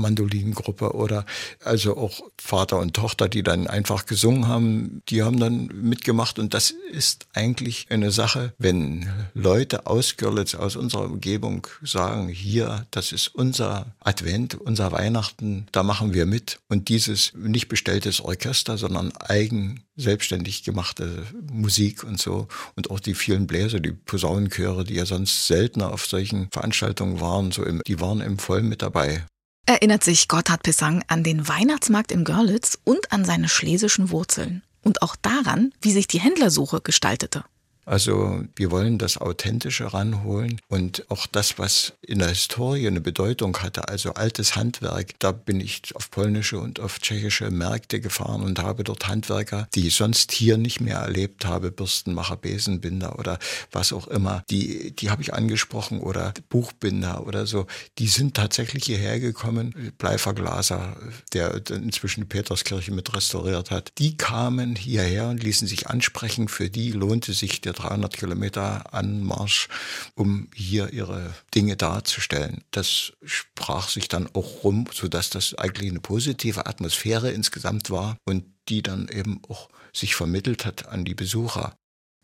Mandolingruppe oder also auch Vater und Tochter, die dann einfach gesungen haben, die haben dann mitgemacht und das ist eigentlich eine Sache, wenn Leute aus Görlitz, aus unserer Umgebung sagen, hier, das ist unser Advent, unser Weihnachten, da machen wir mit und dieses nicht bestelltes Orchester, sondern eigen selbstständig gemachte Musik und so und auch die vielen Bläser, die Posaunenchöre, die ja sonst seltener auf solchen Veranstaltungen waren, so im, die waren im voll mit dabei.
Erinnert sich Gotthard Pissang an den Weihnachtsmarkt in Görlitz und an seine schlesischen Wurzeln. Und auch daran, wie sich die Händlersuche gestaltete.
Also wir wollen das Authentische ranholen und auch das, was in der Historie eine Bedeutung hatte, also altes Handwerk. Da bin ich auf polnische und auf tschechische Märkte gefahren und habe dort Handwerker, die ich sonst hier nicht mehr erlebt habe, Bürstenmacher, Besenbinder oder was auch immer, die, die habe ich angesprochen oder Buchbinder oder so. Die sind tatsächlich hierher gekommen. Bleiverglaser, der inzwischen die Peterskirche mit restauriert hat. Die kamen hierher und ließen sich ansprechen. Für die lohnte sich der 300 Kilometer Anmarsch, um hier ihre Dinge darzustellen. Das sprach sich dann auch rum, sodass das eigentlich eine positive Atmosphäre insgesamt war und die dann eben auch sich vermittelt hat an die Besucher.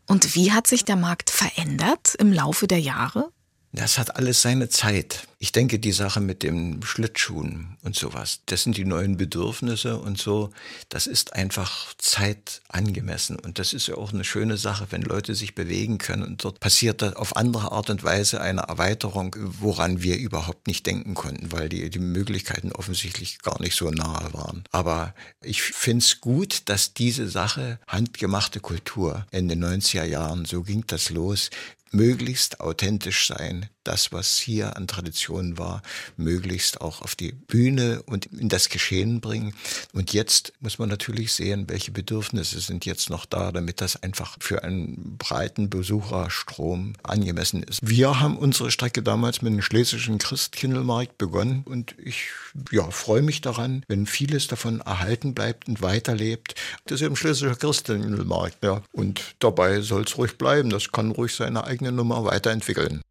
Und wie hat sich der Markt verändert im Laufe der Jahre?
Das hat alles seine Zeit. Ich denke, die Sache mit dem Schlittschuhen und sowas, das sind die neuen Bedürfnisse und so, das ist einfach zeitangemessen. Und das ist ja auch eine schöne Sache, wenn Leute sich bewegen können. Und dort passiert auf andere Art und Weise eine Erweiterung, woran wir überhaupt nicht denken konnten, weil die, die Möglichkeiten offensichtlich gar nicht so nahe waren. Aber ich finde es gut, dass diese Sache handgemachte Kultur in den 90er Jahren, so ging das los, möglichst authentisch sein, das, was hier an Traditionen war, möglichst auch auf die Bühne und in das Geschehen bringen. Und jetzt muss man natürlich sehen, welche Bedürfnisse sind jetzt noch da, damit das einfach für einen breiten Besucherstrom angemessen ist. Wir haben unsere Strecke damals mit dem schlesischen Christkindlmarkt begonnen und ich ja, freue mich daran, wenn vieles davon erhalten bleibt und weiterlebt. Das ist eben schlesischer Christkindlmarkt, ja. Und dabei soll es ruhig bleiben. Das kann ruhig seine eigene Nummer weiterentwickeln.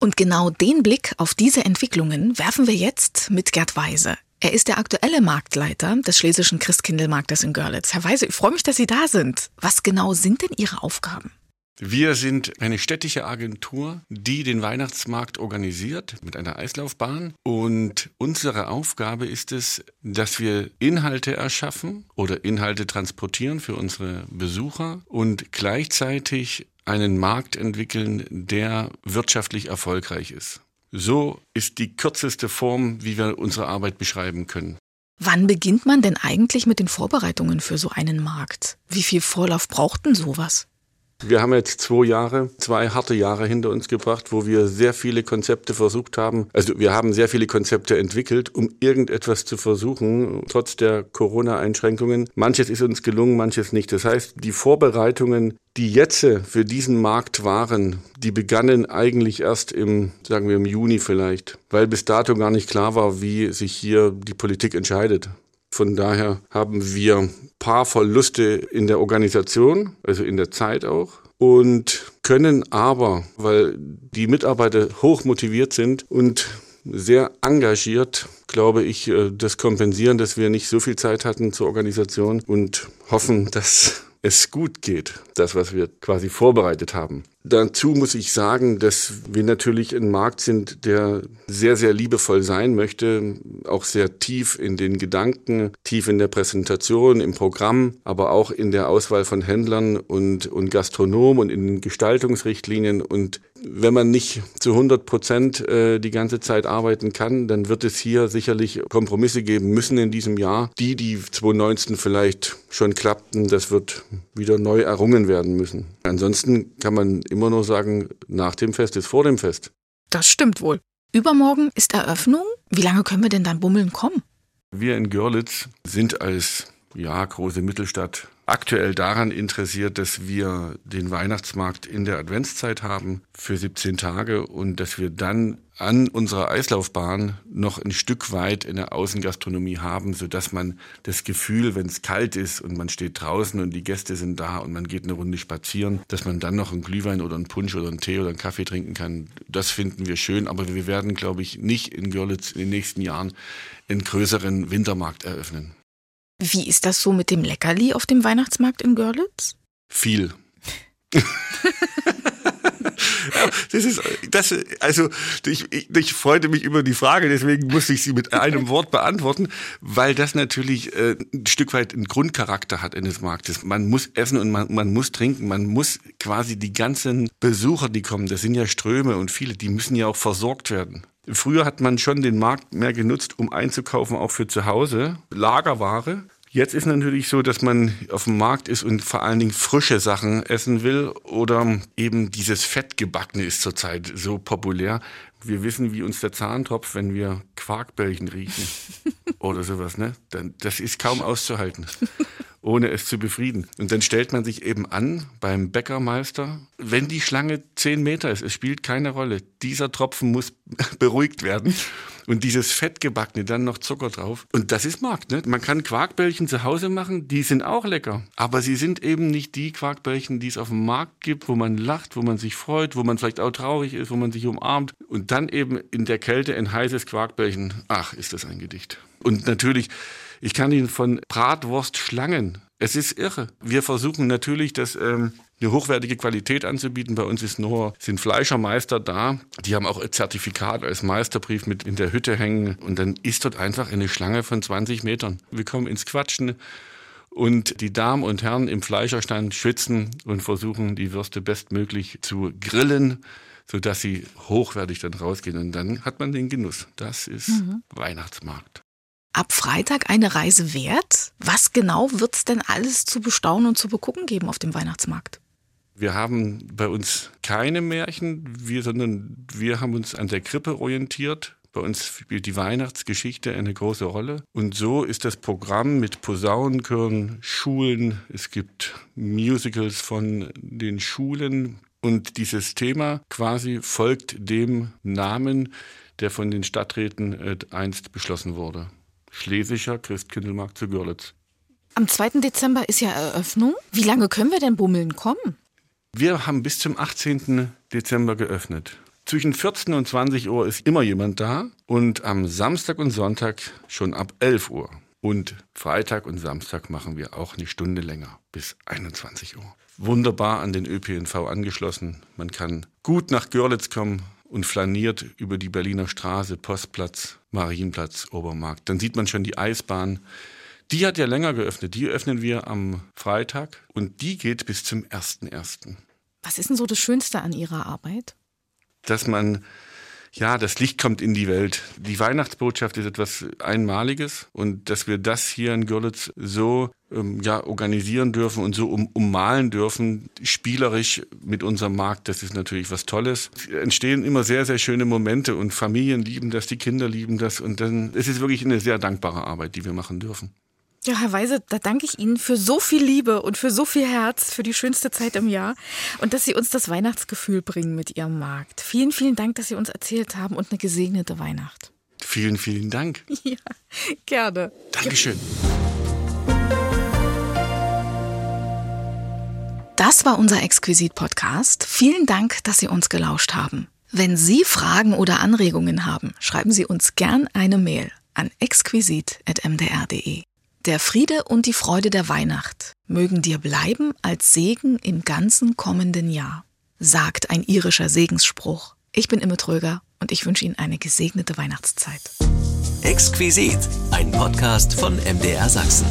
Und genau den Blick auf diese Entwicklungen werfen wir jetzt mit Gerd Weise. Er ist der aktuelle Marktleiter des Schlesischen Christkindlmarktes in Görlitz. Herr Weise, ich freue mich, dass Sie da sind. Was genau sind denn Ihre Aufgaben?
Wir sind eine städtische Agentur, die den Weihnachtsmarkt organisiert mit einer Eislaufbahn. Und unsere Aufgabe ist es, dass wir Inhalte erschaffen oder Inhalte transportieren für unsere Besucher und gleichzeitig einen Markt entwickeln, der wirtschaftlich erfolgreich ist. So ist die kürzeste Form, wie wir unsere Arbeit beschreiben können.
Wann beginnt man denn eigentlich mit den Vorbereitungen für so einen Markt? Wie viel Vorlauf braucht denn sowas?
Wir haben jetzt zwei Jahre, zwei harte Jahre hinter uns gebracht, wo wir sehr viele Konzepte versucht haben. Also wir haben sehr viele Konzepte entwickelt, um irgendetwas zu versuchen, trotz der Corona-Einschränkungen. Manches ist uns gelungen, manches nicht. Das heißt, die Vorbereitungen, die jetzt für diesen Markt waren, die begannen eigentlich erst im, sagen wir, im Juni vielleicht, weil bis dato gar nicht klar war, wie sich hier die Politik entscheidet. Von daher haben wir paar Verluste in der Organisation, also in der Zeit auch. Und können aber, weil die Mitarbeiter hoch motiviert sind und sehr engagiert, glaube ich, äh, das kompensieren, dass wir nicht so viel Zeit hatten zur Organisation und hoffen, dass es gut geht, das, was wir quasi vorbereitet haben. Dazu muss ich sagen, dass wir natürlich ein Markt sind, der sehr, sehr liebevoll sein möchte, auch sehr tief in den Gedanken, tief in der Präsentation, im Programm, aber auch in der Auswahl von Händlern und, und Gastronomen und in den Gestaltungsrichtlinien. Und wenn man nicht zu 100 Prozent äh, die ganze Zeit arbeiten kann, dann wird es hier sicherlich Kompromisse geben müssen in diesem Jahr. Die, die 2019 vielleicht schon klappten, das wird wieder neu errungen werden müssen. Ansonsten kann man immer nur sagen, nach dem Fest ist vor dem Fest.
Das stimmt wohl. Übermorgen ist Eröffnung. Wie lange können wir denn dann bummeln kommen?
Wir in Görlitz sind als ja, große Mittelstadt aktuell daran interessiert, dass wir den Weihnachtsmarkt in der Adventszeit haben für 17 Tage und dass wir dann an unserer Eislaufbahn noch ein Stück weit in der Außengastronomie haben, sodass man das Gefühl, wenn es kalt ist und man steht draußen und die Gäste sind da und man geht eine Runde spazieren, dass man dann noch einen Glühwein oder einen Punsch oder einen Tee oder einen Kaffee trinken kann. Das finden wir schön, aber wir werden, glaube ich, nicht in Görlitz in den nächsten Jahren einen größeren Wintermarkt eröffnen.
Wie ist das so mit dem Leckerli auf dem Weihnachtsmarkt in Görlitz?
Viel. das ist, das, also, ich, ich, ich freute mich über die Frage, deswegen musste ich sie mit einem Wort beantworten, weil das natürlich äh, ein Stück weit einen Grundcharakter hat eines Marktes. Man muss essen und man, man muss trinken, man muss quasi die ganzen Besucher, die kommen, das sind ja Ströme und viele, die müssen ja auch versorgt werden. Früher hat man schon den Markt mehr genutzt, um einzukaufen, auch für zu Hause, Lagerware. Jetzt ist natürlich so, dass man auf dem Markt ist und vor allen Dingen frische Sachen essen will oder eben dieses Fettgebackene ist zurzeit so populär. Wir wissen, wie uns der Zahn tropft, wenn wir Quarkbällchen riechen oder sowas, ne? Dann, das ist kaum auszuhalten ohne es zu befrieden. Und dann stellt man sich eben an beim Bäckermeister, wenn die Schlange zehn Meter ist, es spielt keine Rolle. Dieser Tropfen muss beruhigt werden. Und dieses Fettgebackene, dann noch Zucker drauf. Und das ist Markt. Ne? Man kann Quarkbällchen zu Hause machen, die sind auch lecker. Aber sie sind eben nicht die Quarkbällchen, die es auf dem Markt gibt, wo man lacht, wo man sich freut, wo man vielleicht auch traurig ist, wo man sich umarmt. Und dann eben in der Kälte ein heißes Quarkbällchen. Ach, ist das ein Gedicht. Und natürlich ich kann Ihnen von Bratwurst Schlangen. Es ist irre. Wir versuchen natürlich, das ähm, eine hochwertige Qualität anzubieten. Bei uns ist nur, sind Fleischermeister da. Die haben auch ein Zertifikat als Meisterbrief mit in der Hütte hängen. Und dann ist dort einfach eine Schlange von 20 Metern. Wir kommen ins Quatschen. Und die Damen und Herren im Fleischerstand schwitzen und versuchen, die Würste bestmöglich zu grillen, sodass sie hochwertig dann rausgehen. Und dann hat man den Genuss. Das ist mhm. Weihnachtsmarkt
ab Freitag eine Reise wert? Was genau wird es denn alles zu bestaunen und zu begucken geben auf dem Weihnachtsmarkt?
Wir haben bei uns keine Märchen, wir, sondern wir haben uns an der Krippe orientiert. Bei uns spielt die Weihnachtsgeschichte eine große Rolle. Und so ist das Programm mit Posaunenchören, Schulen, es gibt Musicals von den Schulen. Und dieses Thema quasi folgt dem Namen, der von den Stadträten äh, einst beschlossen wurde. Schlesischer Christkindlmarkt zu Görlitz.
Am 2. Dezember ist ja Eröffnung. Wie lange können wir denn bummeln kommen?
Wir haben bis zum 18. Dezember geöffnet. Zwischen 14 und 20 Uhr ist immer jemand da und am Samstag und Sonntag schon ab 11 Uhr. Und Freitag und Samstag machen wir auch eine Stunde länger, bis 21 Uhr. Wunderbar an den ÖPNV angeschlossen. Man kann gut nach Görlitz kommen und flaniert über die Berliner Straße, Postplatz, Marienplatz, Obermarkt. Dann sieht man schon die Eisbahn. Die hat ja länger geöffnet. Die öffnen wir am Freitag und die geht bis zum 1.1.
Was ist denn so das Schönste an Ihrer Arbeit?
Dass man ja, das Licht kommt in die Welt. Die Weihnachtsbotschaft ist etwas Einmaliges und dass wir das hier in Görlitz so ähm, ja, organisieren dürfen und so um, ummalen dürfen, spielerisch mit unserem Markt, das ist natürlich was Tolles. Es entstehen immer sehr, sehr schöne Momente und Familien lieben das, die Kinder lieben das und dann es ist wirklich eine sehr dankbare Arbeit, die wir machen dürfen.
Ja, Herr Weise, da danke ich Ihnen für so viel Liebe und für so viel Herz, für die schönste Zeit im Jahr und dass Sie uns das Weihnachtsgefühl bringen mit Ihrem Markt. Vielen, vielen Dank, dass Sie uns erzählt haben und eine gesegnete Weihnacht.
Vielen, vielen Dank.
Ja, gerne.
Dankeschön.
Das war unser Exquisit-Podcast. Vielen Dank, dass Sie uns gelauscht haben. Wenn Sie Fragen oder Anregungen haben, schreiben Sie uns gern eine Mail an exquisit.mdr.de. Der Friede und die Freude der Weihnacht mögen dir bleiben als Segen im ganzen kommenden Jahr, sagt ein irischer Segensspruch. Ich bin Imme Tröger und ich wünsche Ihnen eine gesegnete Weihnachtszeit.
Exquisit, ein Podcast von MDR Sachsen.